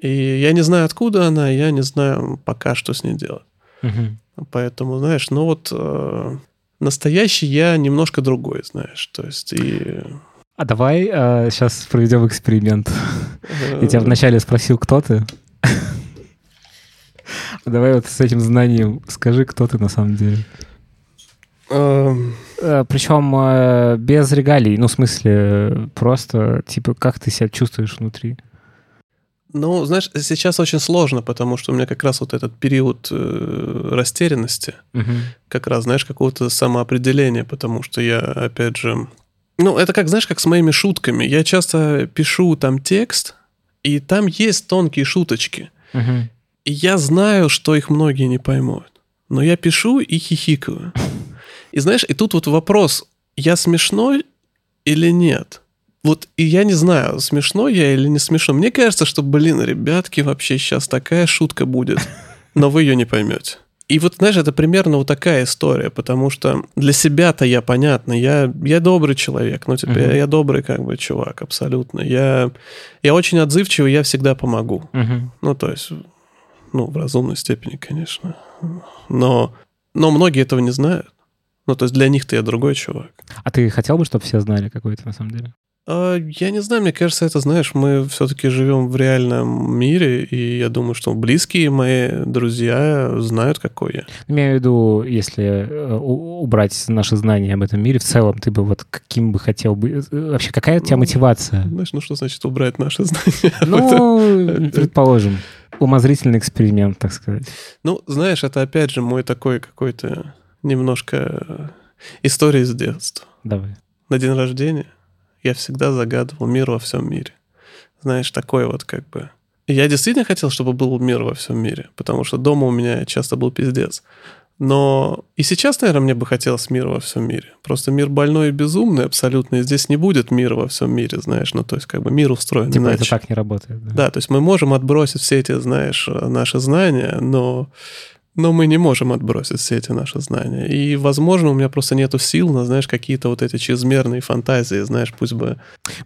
и я не знаю, откуда она, я не знаю пока, что с ней делать.
Угу.
Поэтому, знаешь, ну вот э, настоящий я немножко другой, знаешь, то есть и...
А давай э, сейчас проведем эксперимент. Я тебя вначале спросил, кто ты. Давай вот с этим знанием скажи, кто ты на самом деле.
Эм.
Э, Причем э, без регалий, ну, в смысле, просто, типа, как ты себя чувствуешь внутри?
Ну, знаешь, сейчас очень сложно, потому что у меня как раз вот этот период э, растерянности,
угу.
как раз, знаешь, какого-то самоопределения, потому что я, опять же, ну, это как, знаешь, как с моими шутками. Я часто пишу там текст, и там есть тонкие шуточки.
Угу.
И я знаю, что их многие не поймут. Но я пишу и хихикаю. И знаешь, и тут вот вопрос, я смешной или нет? Вот и я не знаю, смешной я или не смешной. Мне кажется, что, блин, ребятки, вообще сейчас такая шутка будет, но вы ее не поймете. И вот, знаешь, это примерно вот такая история, потому что для себя-то я, понятно, я, я добрый человек, ну, типа, uh-huh. я, я добрый как бы чувак, абсолютно. Я, я очень отзывчивый, я всегда помогу. Uh-huh. Ну, то есть, ну, в разумной степени, конечно. Но, но многие этого не знают. Ну, то есть для них-то я другой чувак.
А ты хотел бы, чтобы все знали, какой ты на самом деле?
А, я не знаю, мне кажется, это, знаешь, мы все-таки живем в реальном мире, и я думаю, что близкие мои друзья знают, какой я.
Имею в виду, если э, убрать наши знания об этом мире, в целом ты бы вот каким бы хотел бы... Э, вообще, какая у тебя ну, мотивация?
Знаешь, ну что значит убрать наши знания?
Ну, предположим, умозрительный эксперимент, так сказать.
Ну, знаешь, это опять же мой такой какой-то немножко история из детства.
Давай.
На день рождения я всегда загадывал мир во всем мире. Знаешь, такой вот как бы... я действительно хотел, чтобы был мир во всем мире, потому что дома у меня часто был пиздец. Но и сейчас, наверное, мне бы хотелось мира во всем мире. Просто мир больной и безумный абсолютно, и здесь не будет мира во всем мире, знаешь. Ну, то есть, как бы мир устроен
типа
иначе.
это так не работает.
Да? да, то есть мы можем отбросить все эти, знаешь, наши знания, но но мы не можем отбросить все эти наши знания. И, возможно, у меня просто нету сил на, знаешь, какие-то вот эти чрезмерные фантазии, знаешь, пусть бы...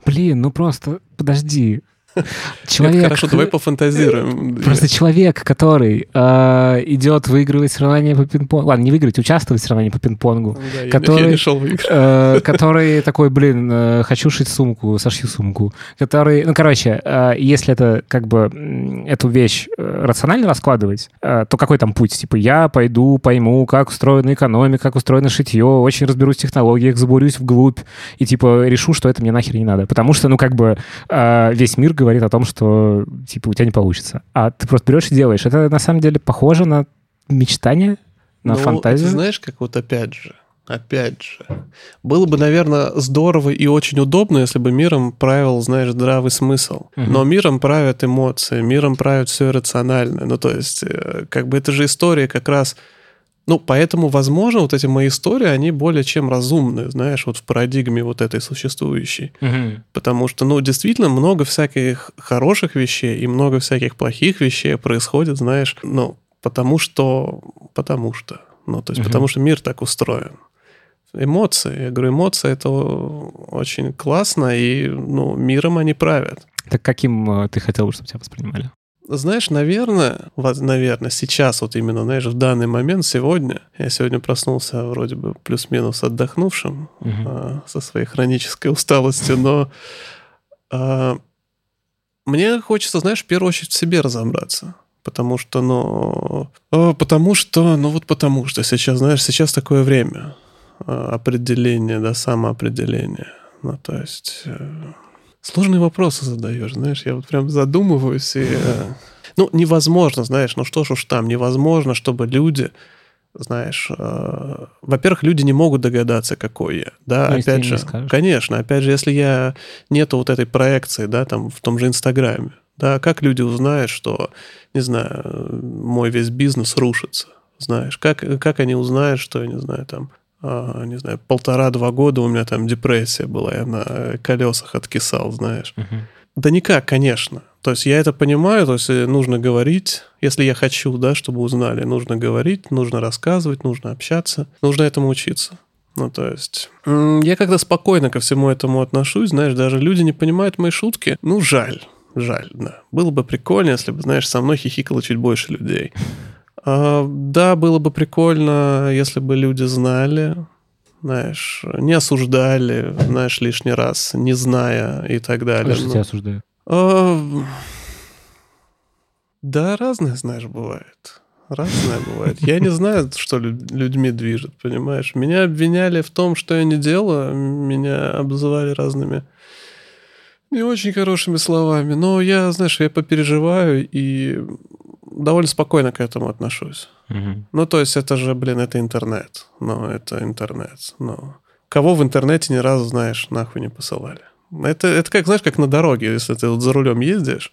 Блин, ну просто подожди. Человек...
Нет, хорошо, давай пофантазируем.
Просто человек, который э, идет выигрывать соревнования по пинг-понгу, ладно, не выиграть, участвовать в соревновании по пинг-понгу, ну да, который, я не шел э, который такой, блин, э, хочу шить сумку, сошью сумку, который, ну, короче, э, если это как бы эту вещь э, рационально раскладывать, э, то какой там путь? Типа, я пойду, пойму, как устроена экономика, как устроено шитье, очень разберусь в технологиях, забурюсь вглубь и, типа, решу, что это мне нахер не надо. Потому что, ну, как бы э, весь мир говорит о том, что, типа, у тебя не получится. А ты просто берешь и делаешь. Это, на самом деле, похоже на мечтание, на ну, фантазию.
Ты знаешь, как вот опять же, опять же, было бы, наверное, здорово и очень удобно, если бы миром правил, знаешь, здравый смысл. Угу. Но миром правят эмоции, миром правят все иррациональное. Ну, то есть, э, как бы это же история как раз ну, поэтому, возможно, вот эти мои истории, они более чем разумны, знаешь, вот в парадигме вот этой существующей. Угу. Потому что, ну, действительно, много всяких хороших вещей и много всяких плохих вещей происходит, знаешь, ну, потому что... Потому что. Ну, то есть, угу. потому что мир так устроен. Эмоции. Я говорю, эмоции — это очень классно, и, ну, миром они правят.
Так каким э, ты хотел бы, чтобы тебя воспринимали?
Знаешь, наверное, вот, наверное, сейчас вот именно, знаешь, в данный момент, сегодня, я сегодня проснулся вроде бы плюс-минус отдохнувшим угу. а, со своей хронической усталостью, но а, мне хочется, знаешь, в первую очередь в себе разобраться. Потому что, ну, а, потому что, ну вот потому что сейчас, знаешь, сейчас такое время а, определения, да, самоопределения. Ну, то есть э, Сложные вопросы задаешь, знаешь, я вот прям задумываюсь и... Э, ну, невозможно, знаешь, ну что ж уж там, невозможно, чтобы люди, знаешь, э, во-первых, люди не могут догадаться, какой я, да, ну, опять же, конечно, опять же, если я нету вот этой проекции, да, там в том же Инстаграме, да, как люди узнают, что, не знаю, мой весь бизнес рушится, знаешь, как, как они узнают, что, я не знаю, там, не знаю, полтора-два года у меня там депрессия была, я на колесах откисал, знаешь. Угу. Да никак, конечно. То есть я это понимаю, то есть э, нужно говорить, если я хочу, да, чтобы узнали, нужно говорить, нужно рассказывать, нужно общаться, нужно этому учиться. Ну, то есть, я когда спокойно ко всему этому отношусь, знаешь, даже люди не понимают мои шутки, ну, жаль, жаль, да. Было бы прикольно, если бы, знаешь, со мной хихикало чуть больше людей. А, да, было бы прикольно, если бы люди знали, знаешь, не осуждали, знаешь, лишний раз, не зная и так далее.
Что тебя осуждают?
А, да, разное, знаешь, бывает. Разное бывает. Я не знаю, что людьми движет, понимаешь? Меня обвиняли в том, что я не делаю. Меня обзывали разными не очень хорошими словами. Но я, знаешь, я попереживаю и довольно спокойно к этому отношусь. Угу. Ну, то есть это же, блин, это интернет. Ну, это интернет. Ну, кого в интернете ни разу, знаешь, нахуй не посылали. Это, это как, знаешь, как на дороге, если ты вот за рулем ездишь,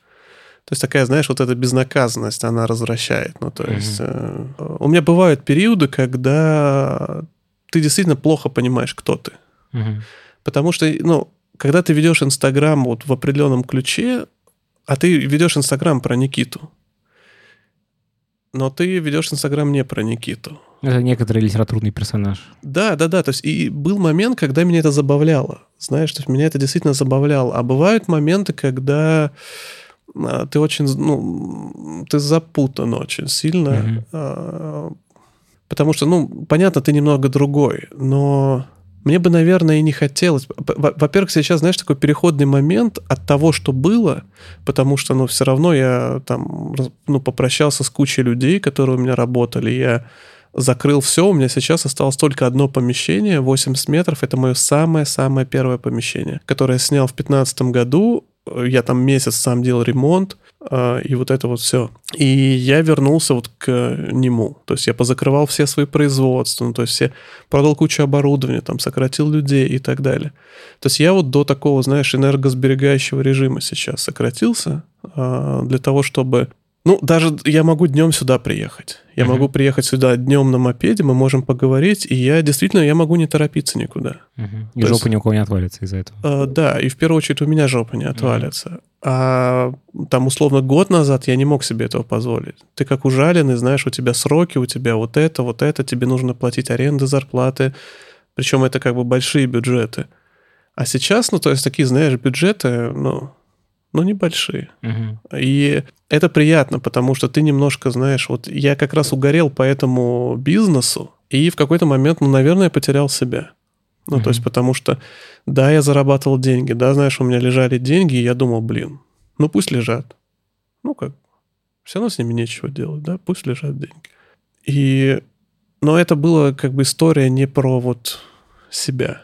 то есть такая, знаешь, вот эта безнаказанность, она развращает. Ну, то есть э, у меня бывают периоды, когда ты действительно плохо понимаешь, кто ты. mm Потому что, ну, когда ты ведешь Инстаграм вот в определенном ключе, а ты ведешь Инстаграм про Никиту, но ты ведешь Инстаграм не про Никиту.
Это некоторый литературный персонаж.
Да, да, да. То есть и был момент, когда меня это забавляло. Знаешь, то есть меня это действительно забавляло. А бывают моменты, когда а, ты очень, ну, ты запутан очень сильно. Mm-hmm. Потому что, ну, понятно, ты немного другой, но мне бы, наверное, и не хотелось. Во-первых, сейчас, знаешь, такой переходный момент от того, что было, потому что, ну, все равно я там, ну, попрощался с кучей людей, которые у меня работали, я закрыл все, у меня сейчас осталось только одно помещение, 80 метров, это мое самое-самое первое помещение, которое я снял в 2015 году, я там месяц сам делал ремонт, а, и вот это вот все. И я вернулся вот к нему. То есть я позакрывал все свои производства, ну, то есть я продал кучу оборудования, там, сократил людей и так далее. То есть я вот до такого, знаешь, энергосберегающего режима сейчас сократился а, для того, чтобы ну, даже я могу днем сюда приехать. Я uh-huh. могу приехать сюда днем на мопеде, мы можем поговорить, и я действительно я могу не торопиться никуда.
Uh-huh. И То жопа есть, ни у кого не отвалится из-за этого.
Э, да, и в первую очередь у меня жопа не отвалится. Uh-huh. А там условно год назад я не мог себе этого позволить. Ты как ужаленный, знаешь, у тебя сроки, у тебя вот это, вот это, тебе нужно платить аренды, зарплаты. Причем это как бы большие бюджеты. А сейчас, ну, то есть такие, знаешь, бюджеты, ну, но небольшие. Угу. И это приятно, потому что ты немножко, знаешь, вот я как раз угорел по этому бизнесу, и в какой-то момент, ну, наверное, потерял себя. Ну, угу. то есть потому что, да, я зарабатывал деньги, да, знаешь, у меня лежали деньги, и я думал, блин, ну пусть лежат. Ну как, все равно с ними нечего делать, да, пусть лежат деньги. И, но это было как бы история не про вот себя.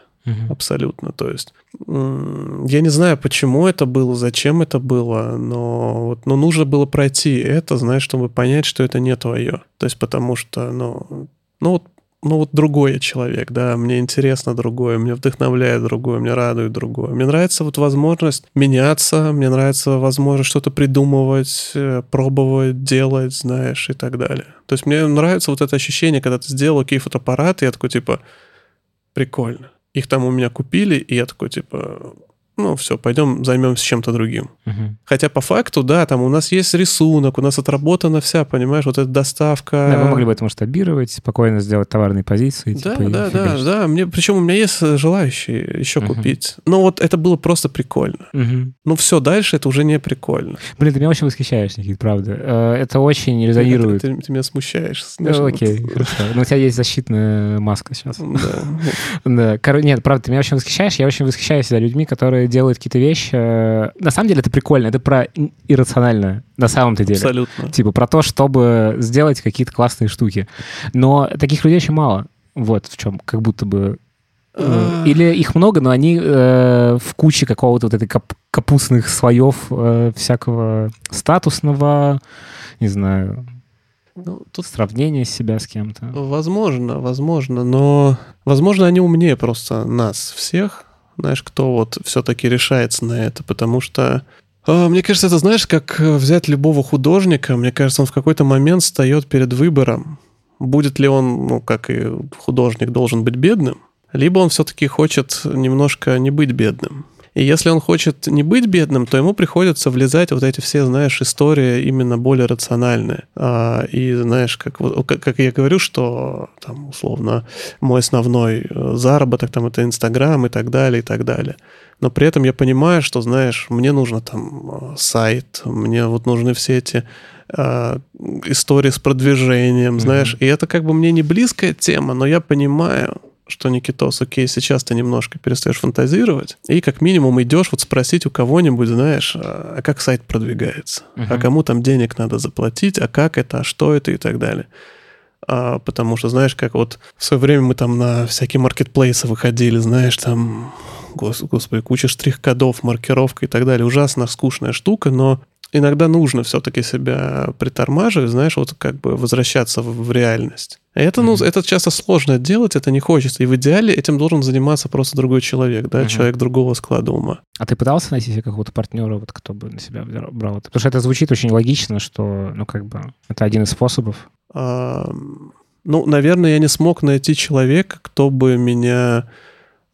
Абсолютно. То есть я не знаю, почему это было, зачем это было, но вот, но нужно было пройти это, знаешь, чтобы понять, что это не твое. То есть потому что, ну, ну вот ну вот другой я человек, да, мне интересно другое, мне вдохновляет другое, мне радует другое. Мне нравится вот возможность меняться, мне нравится возможность что-то придумывать, э, пробовать, делать, знаешь, и так далее. То есть мне нравится вот это ощущение, когда ты сделал окей фотоаппарат, и я такой, типа, прикольно. Их там у меня купили, и я такой, типа, ну, все, пойдем займемся чем-то другим. Угу. Хотя по факту, да, там у нас есть рисунок, у нас отработана вся, понимаешь, вот эта доставка.
Да, мы могли бы это масштабировать, спокойно сделать товарные позиции.
Да, типа, да, да, да. Мне, причем у меня есть желающие еще угу. купить. Но вот это было просто прикольно. Угу. Ну, все, дальше это уже не прикольно.
Блин, ты меня очень восхищаешь, Никит, правда. Э, это очень резонирует.
Ты, ты, ты меня смущаешь.
Ну, окей, хорошо. Но у тебя есть защитная маска сейчас. Да. да. Нет, правда, ты меня очень восхищаешь. Я очень восхищаюсь людьми, которые делают какие-то вещи. На самом деле это прикольно, это про иррациональное, на самом-то деле.
Абсолютно.
Типа про то, чтобы сделать какие-то классные штуки. Но таких людей очень мало. Вот в чем, как будто бы а. или их много, но они э, в куче какого-то вот этой кап капустных слоев э, всякого статусного, не знаю, ну, тут сравнение себя с кем-то.
Возможно, возможно, но возможно они умнее просто нас всех, знаешь, кто вот все-таки решается на это, потому что а, мне кажется, это, знаешь, как взять любого художника, мне кажется, он в какой-то момент встает перед выбором, будет ли он, ну, как и художник, должен быть бедным, либо он все-таки хочет немножко не быть бедным. И если он хочет не быть бедным, то ему приходится влезать вот эти все, знаешь, истории именно более рациональные. А, и знаешь, как, как, я говорю, что там условно мой основной э, заработок там это Инстаграм и так далее, и так далее. Но при этом я понимаю, что, знаешь, мне нужно там э, сайт, мне вот нужны все эти э, истории с продвижением, mm-hmm. знаешь, и это как бы мне не близкая тема, но я понимаю, что, Никитос, окей, сейчас ты немножко перестаешь фантазировать, и как минимум идешь вот спросить у кого-нибудь, знаешь, а, а как сайт продвигается, uh-huh. а кому там денег надо заплатить, а как это, а что это и так далее. А, потому что, знаешь, как вот в свое время мы там на всякие маркетплейсы выходили, знаешь, там, гос, господи, куча штрих-кодов, маркировка и так далее. Ужасно скучная штука, но иногда нужно все-таки себя притормаживать, знаешь, вот как бы возвращаться в, в реальность. Это, ну, mm-hmm. это часто сложно делать, это не хочется. И в идеале этим должен заниматься просто другой человек, да, mm-hmm. человек другого склада ума.
А ты пытался найти себе какого-то партнера, вот, кто бы на себя брал это? Потому что это звучит очень логично, что, ну, как бы, это один из способов.
А, ну, наверное, я не смог найти человека, кто бы меня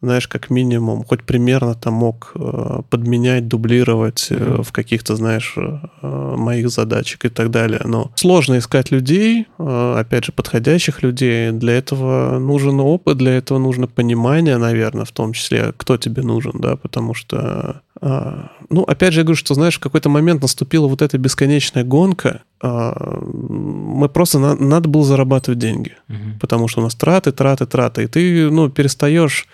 знаешь, как минимум, хоть примерно там мог э, подменять, дублировать mm-hmm. в каких-то, знаешь, э, моих задачек и так далее. Но сложно искать людей, опять же, подходящих людей. Для этого нужен опыт, для этого нужно понимание, наверное, в том числе, кто тебе нужен, да, потому что ну, опять же, я говорю, что, знаешь, в какой-то момент наступила вот эта бесконечная гонка. Мы просто на, надо было зарабатывать деньги, угу. потому что у нас траты, траты, траты, и ты, ну, перестаешь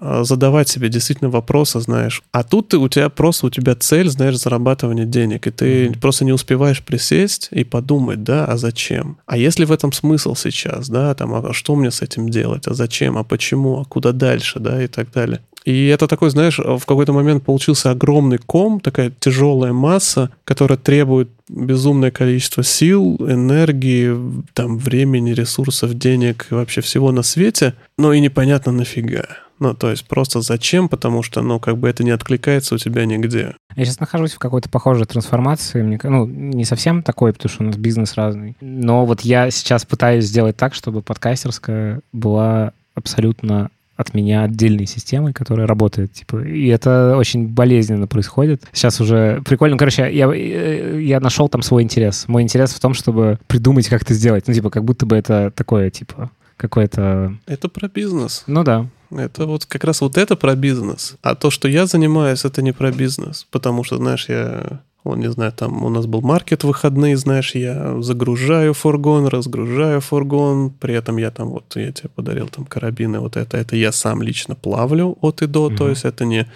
задавать себе действительно вопросы, знаешь. А тут ты, у тебя просто, у тебя цель, знаешь, зарабатывание денег, и ты mm-hmm. просто не успеваешь присесть и подумать, да, а зачем? А если в этом смысл сейчас, да, там, а что мне с этим делать, а зачем, а почему, а куда дальше, да, и так далее. И это такой, знаешь, в какой-то момент получился огромный ком, такая тяжелая масса, которая требует безумное количество сил, энергии, там, времени, ресурсов, денег и вообще всего на свете, но и непонятно нафига. Ну, то есть просто зачем, потому что, ну, как бы это не откликается у тебя нигде.
Я сейчас нахожусь в какой-то похожей трансформации. Мне, ну, не совсем такой, потому что у нас бизнес разный. Но вот я сейчас пытаюсь сделать так, чтобы подкастерская была абсолютно от меня отдельной системой, которая работает, типа, и это очень болезненно происходит. Сейчас уже прикольно, короче, я, я нашел там свой интерес. Мой интерес в том, чтобы придумать, как это сделать. Ну, типа, как будто бы это такое, типа, какое-то...
Это про бизнес.
Ну да.
Это вот как раз вот это про бизнес. А то, что я занимаюсь, это не про бизнес. Потому что, знаешь, я он, не знаю, там у нас был маркет выходные, знаешь, я загружаю фургон, разгружаю фургон, при этом я там вот, я тебе подарил там карабины, вот это, это я сам лично плавлю от и до, mm-hmm. то есть это не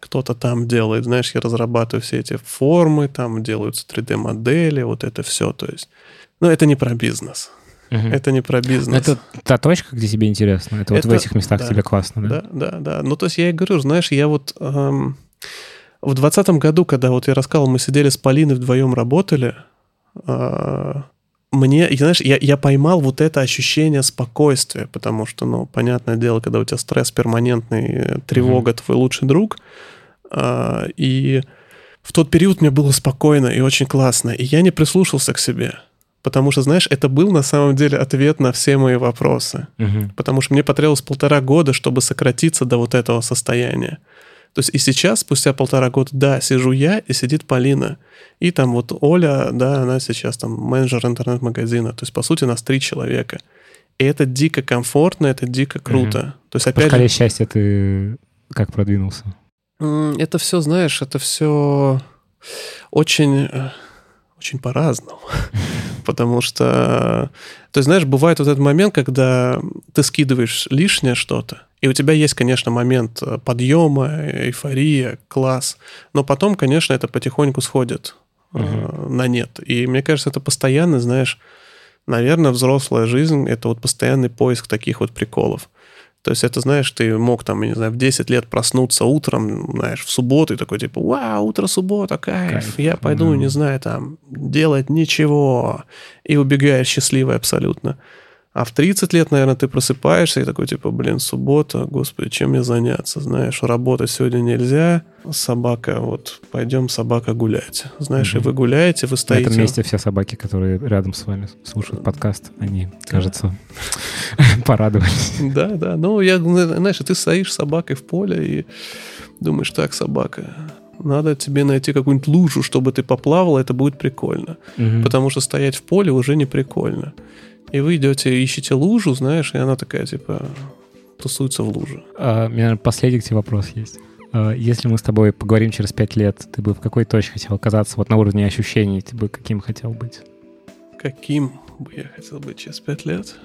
кто-то там делает, знаешь, я разрабатываю все эти формы, там делаются 3D-модели, вот это все, то есть, но это не про бизнес. Угу. Это не про бизнес.
Это та точка, где тебе интересно. Это, это вот в этих местах да, тебе классно,
да? Да, да, да. Ну, то есть я и говорю, знаешь, я вот эм, в двадцатом году, когда вот я рассказывал, мы сидели с Полиной вдвоем работали, э, мне, знаешь, я, я поймал вот это ощущение спокойствия, потому что, ну, понятное дело, когда у тебя стресс перманентный, тревога, угу. твой лучший друг, э, и в тот период мне было спокойно и очень классно, и я не прислушался к себе. Потому что, знаешь, это был на самом деле ответ на все мои вопросы. Угу. Потому что мне потребовалось полтора года, чтобы сократиться до вот этого состояния. То есть и сейчас, спустя полтора года, да, сижу я и сидит Полина. И там вот Оля, да, она сейчас там менеджер интернет-магазина. То есть, по сути, нас три человека. И это дико комфортно, это дико круто. Угу. То есть,
опять По шкале же... счастья ты как продвинулся?
Это все, знаешь, это все очень э, очень по-разному. Потому что, то есть, знаешь, бывает вот этот момент, когда ты скидываешь лишнее что-то, и у тебя есть, конечно, момент э, подъема, эйфория, класс, но потом, конечно, это потихоньку сходит uh на нет. И мне кажется, это постоянно, знаешь, наверное, взрослая жизнь — это вот постоянный поиск таких вот приколов. То есть это, знаешь, ты мог там, я не знаю, в 10 лет проснуться утром, знаешь, в субботу и такой типа, вау, утро суббота, кайф, кайф. я пойду, mm. не знаю, там, делать ничего. И убегаешь счастливый абсолютно. А в 30 лет, наверное, ты просыпаешься и такой, типа, блин, суббота, господи, чем мне заняться? Знаешь, работать сегодня нельзя, собака, вот, пойдем собака гулять. Знаешь, угу. и вы гуляете, вы стоите...
На этом месте все собаки, которые рядом с вами слушают подкаст, они, кажется, порадовались.
Да, да, ну, я, знаешь, ты стоишь с собакой в поле и думаешь, так, собака, надо тебе найти какую-нибудь лужу, чтобы ты поплавал, это будет прикольно. Угу. Потому что стоять в поле уже не прикольно. И вы идете, ищете лужу, знаешь, и она такая, типа, тусуется в луже.
А, у меня последний к тебе вопрос есть. А, если мы с тобой поговорим через пять лет, ты бы в какой точке хотел оказаться вот на уровне ощущений? Ты бы каким хотел быть?
Каким бы я хотел быть через пять лет?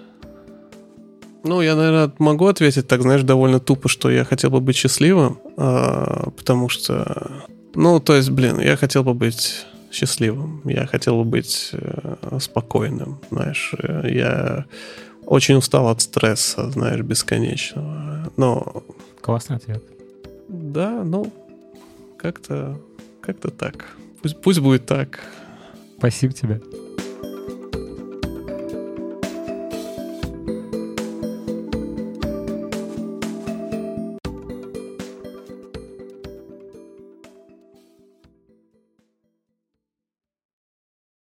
Ну, я, наверное, могу ответить так, знаешь, довольно тупо, что я хотел бы быть счастливым, а, потому что, ну, то есть, блин, я хотел бы быть счастливым. Я хотел бы быть э, спокойным, знаешь. Э, я очень устал от стресса, знаешь, бесконечного. Но...
Классный ответ.
Да, ну, как-то как-то так. Пусть, пусть будет так.
Спасибо тебе.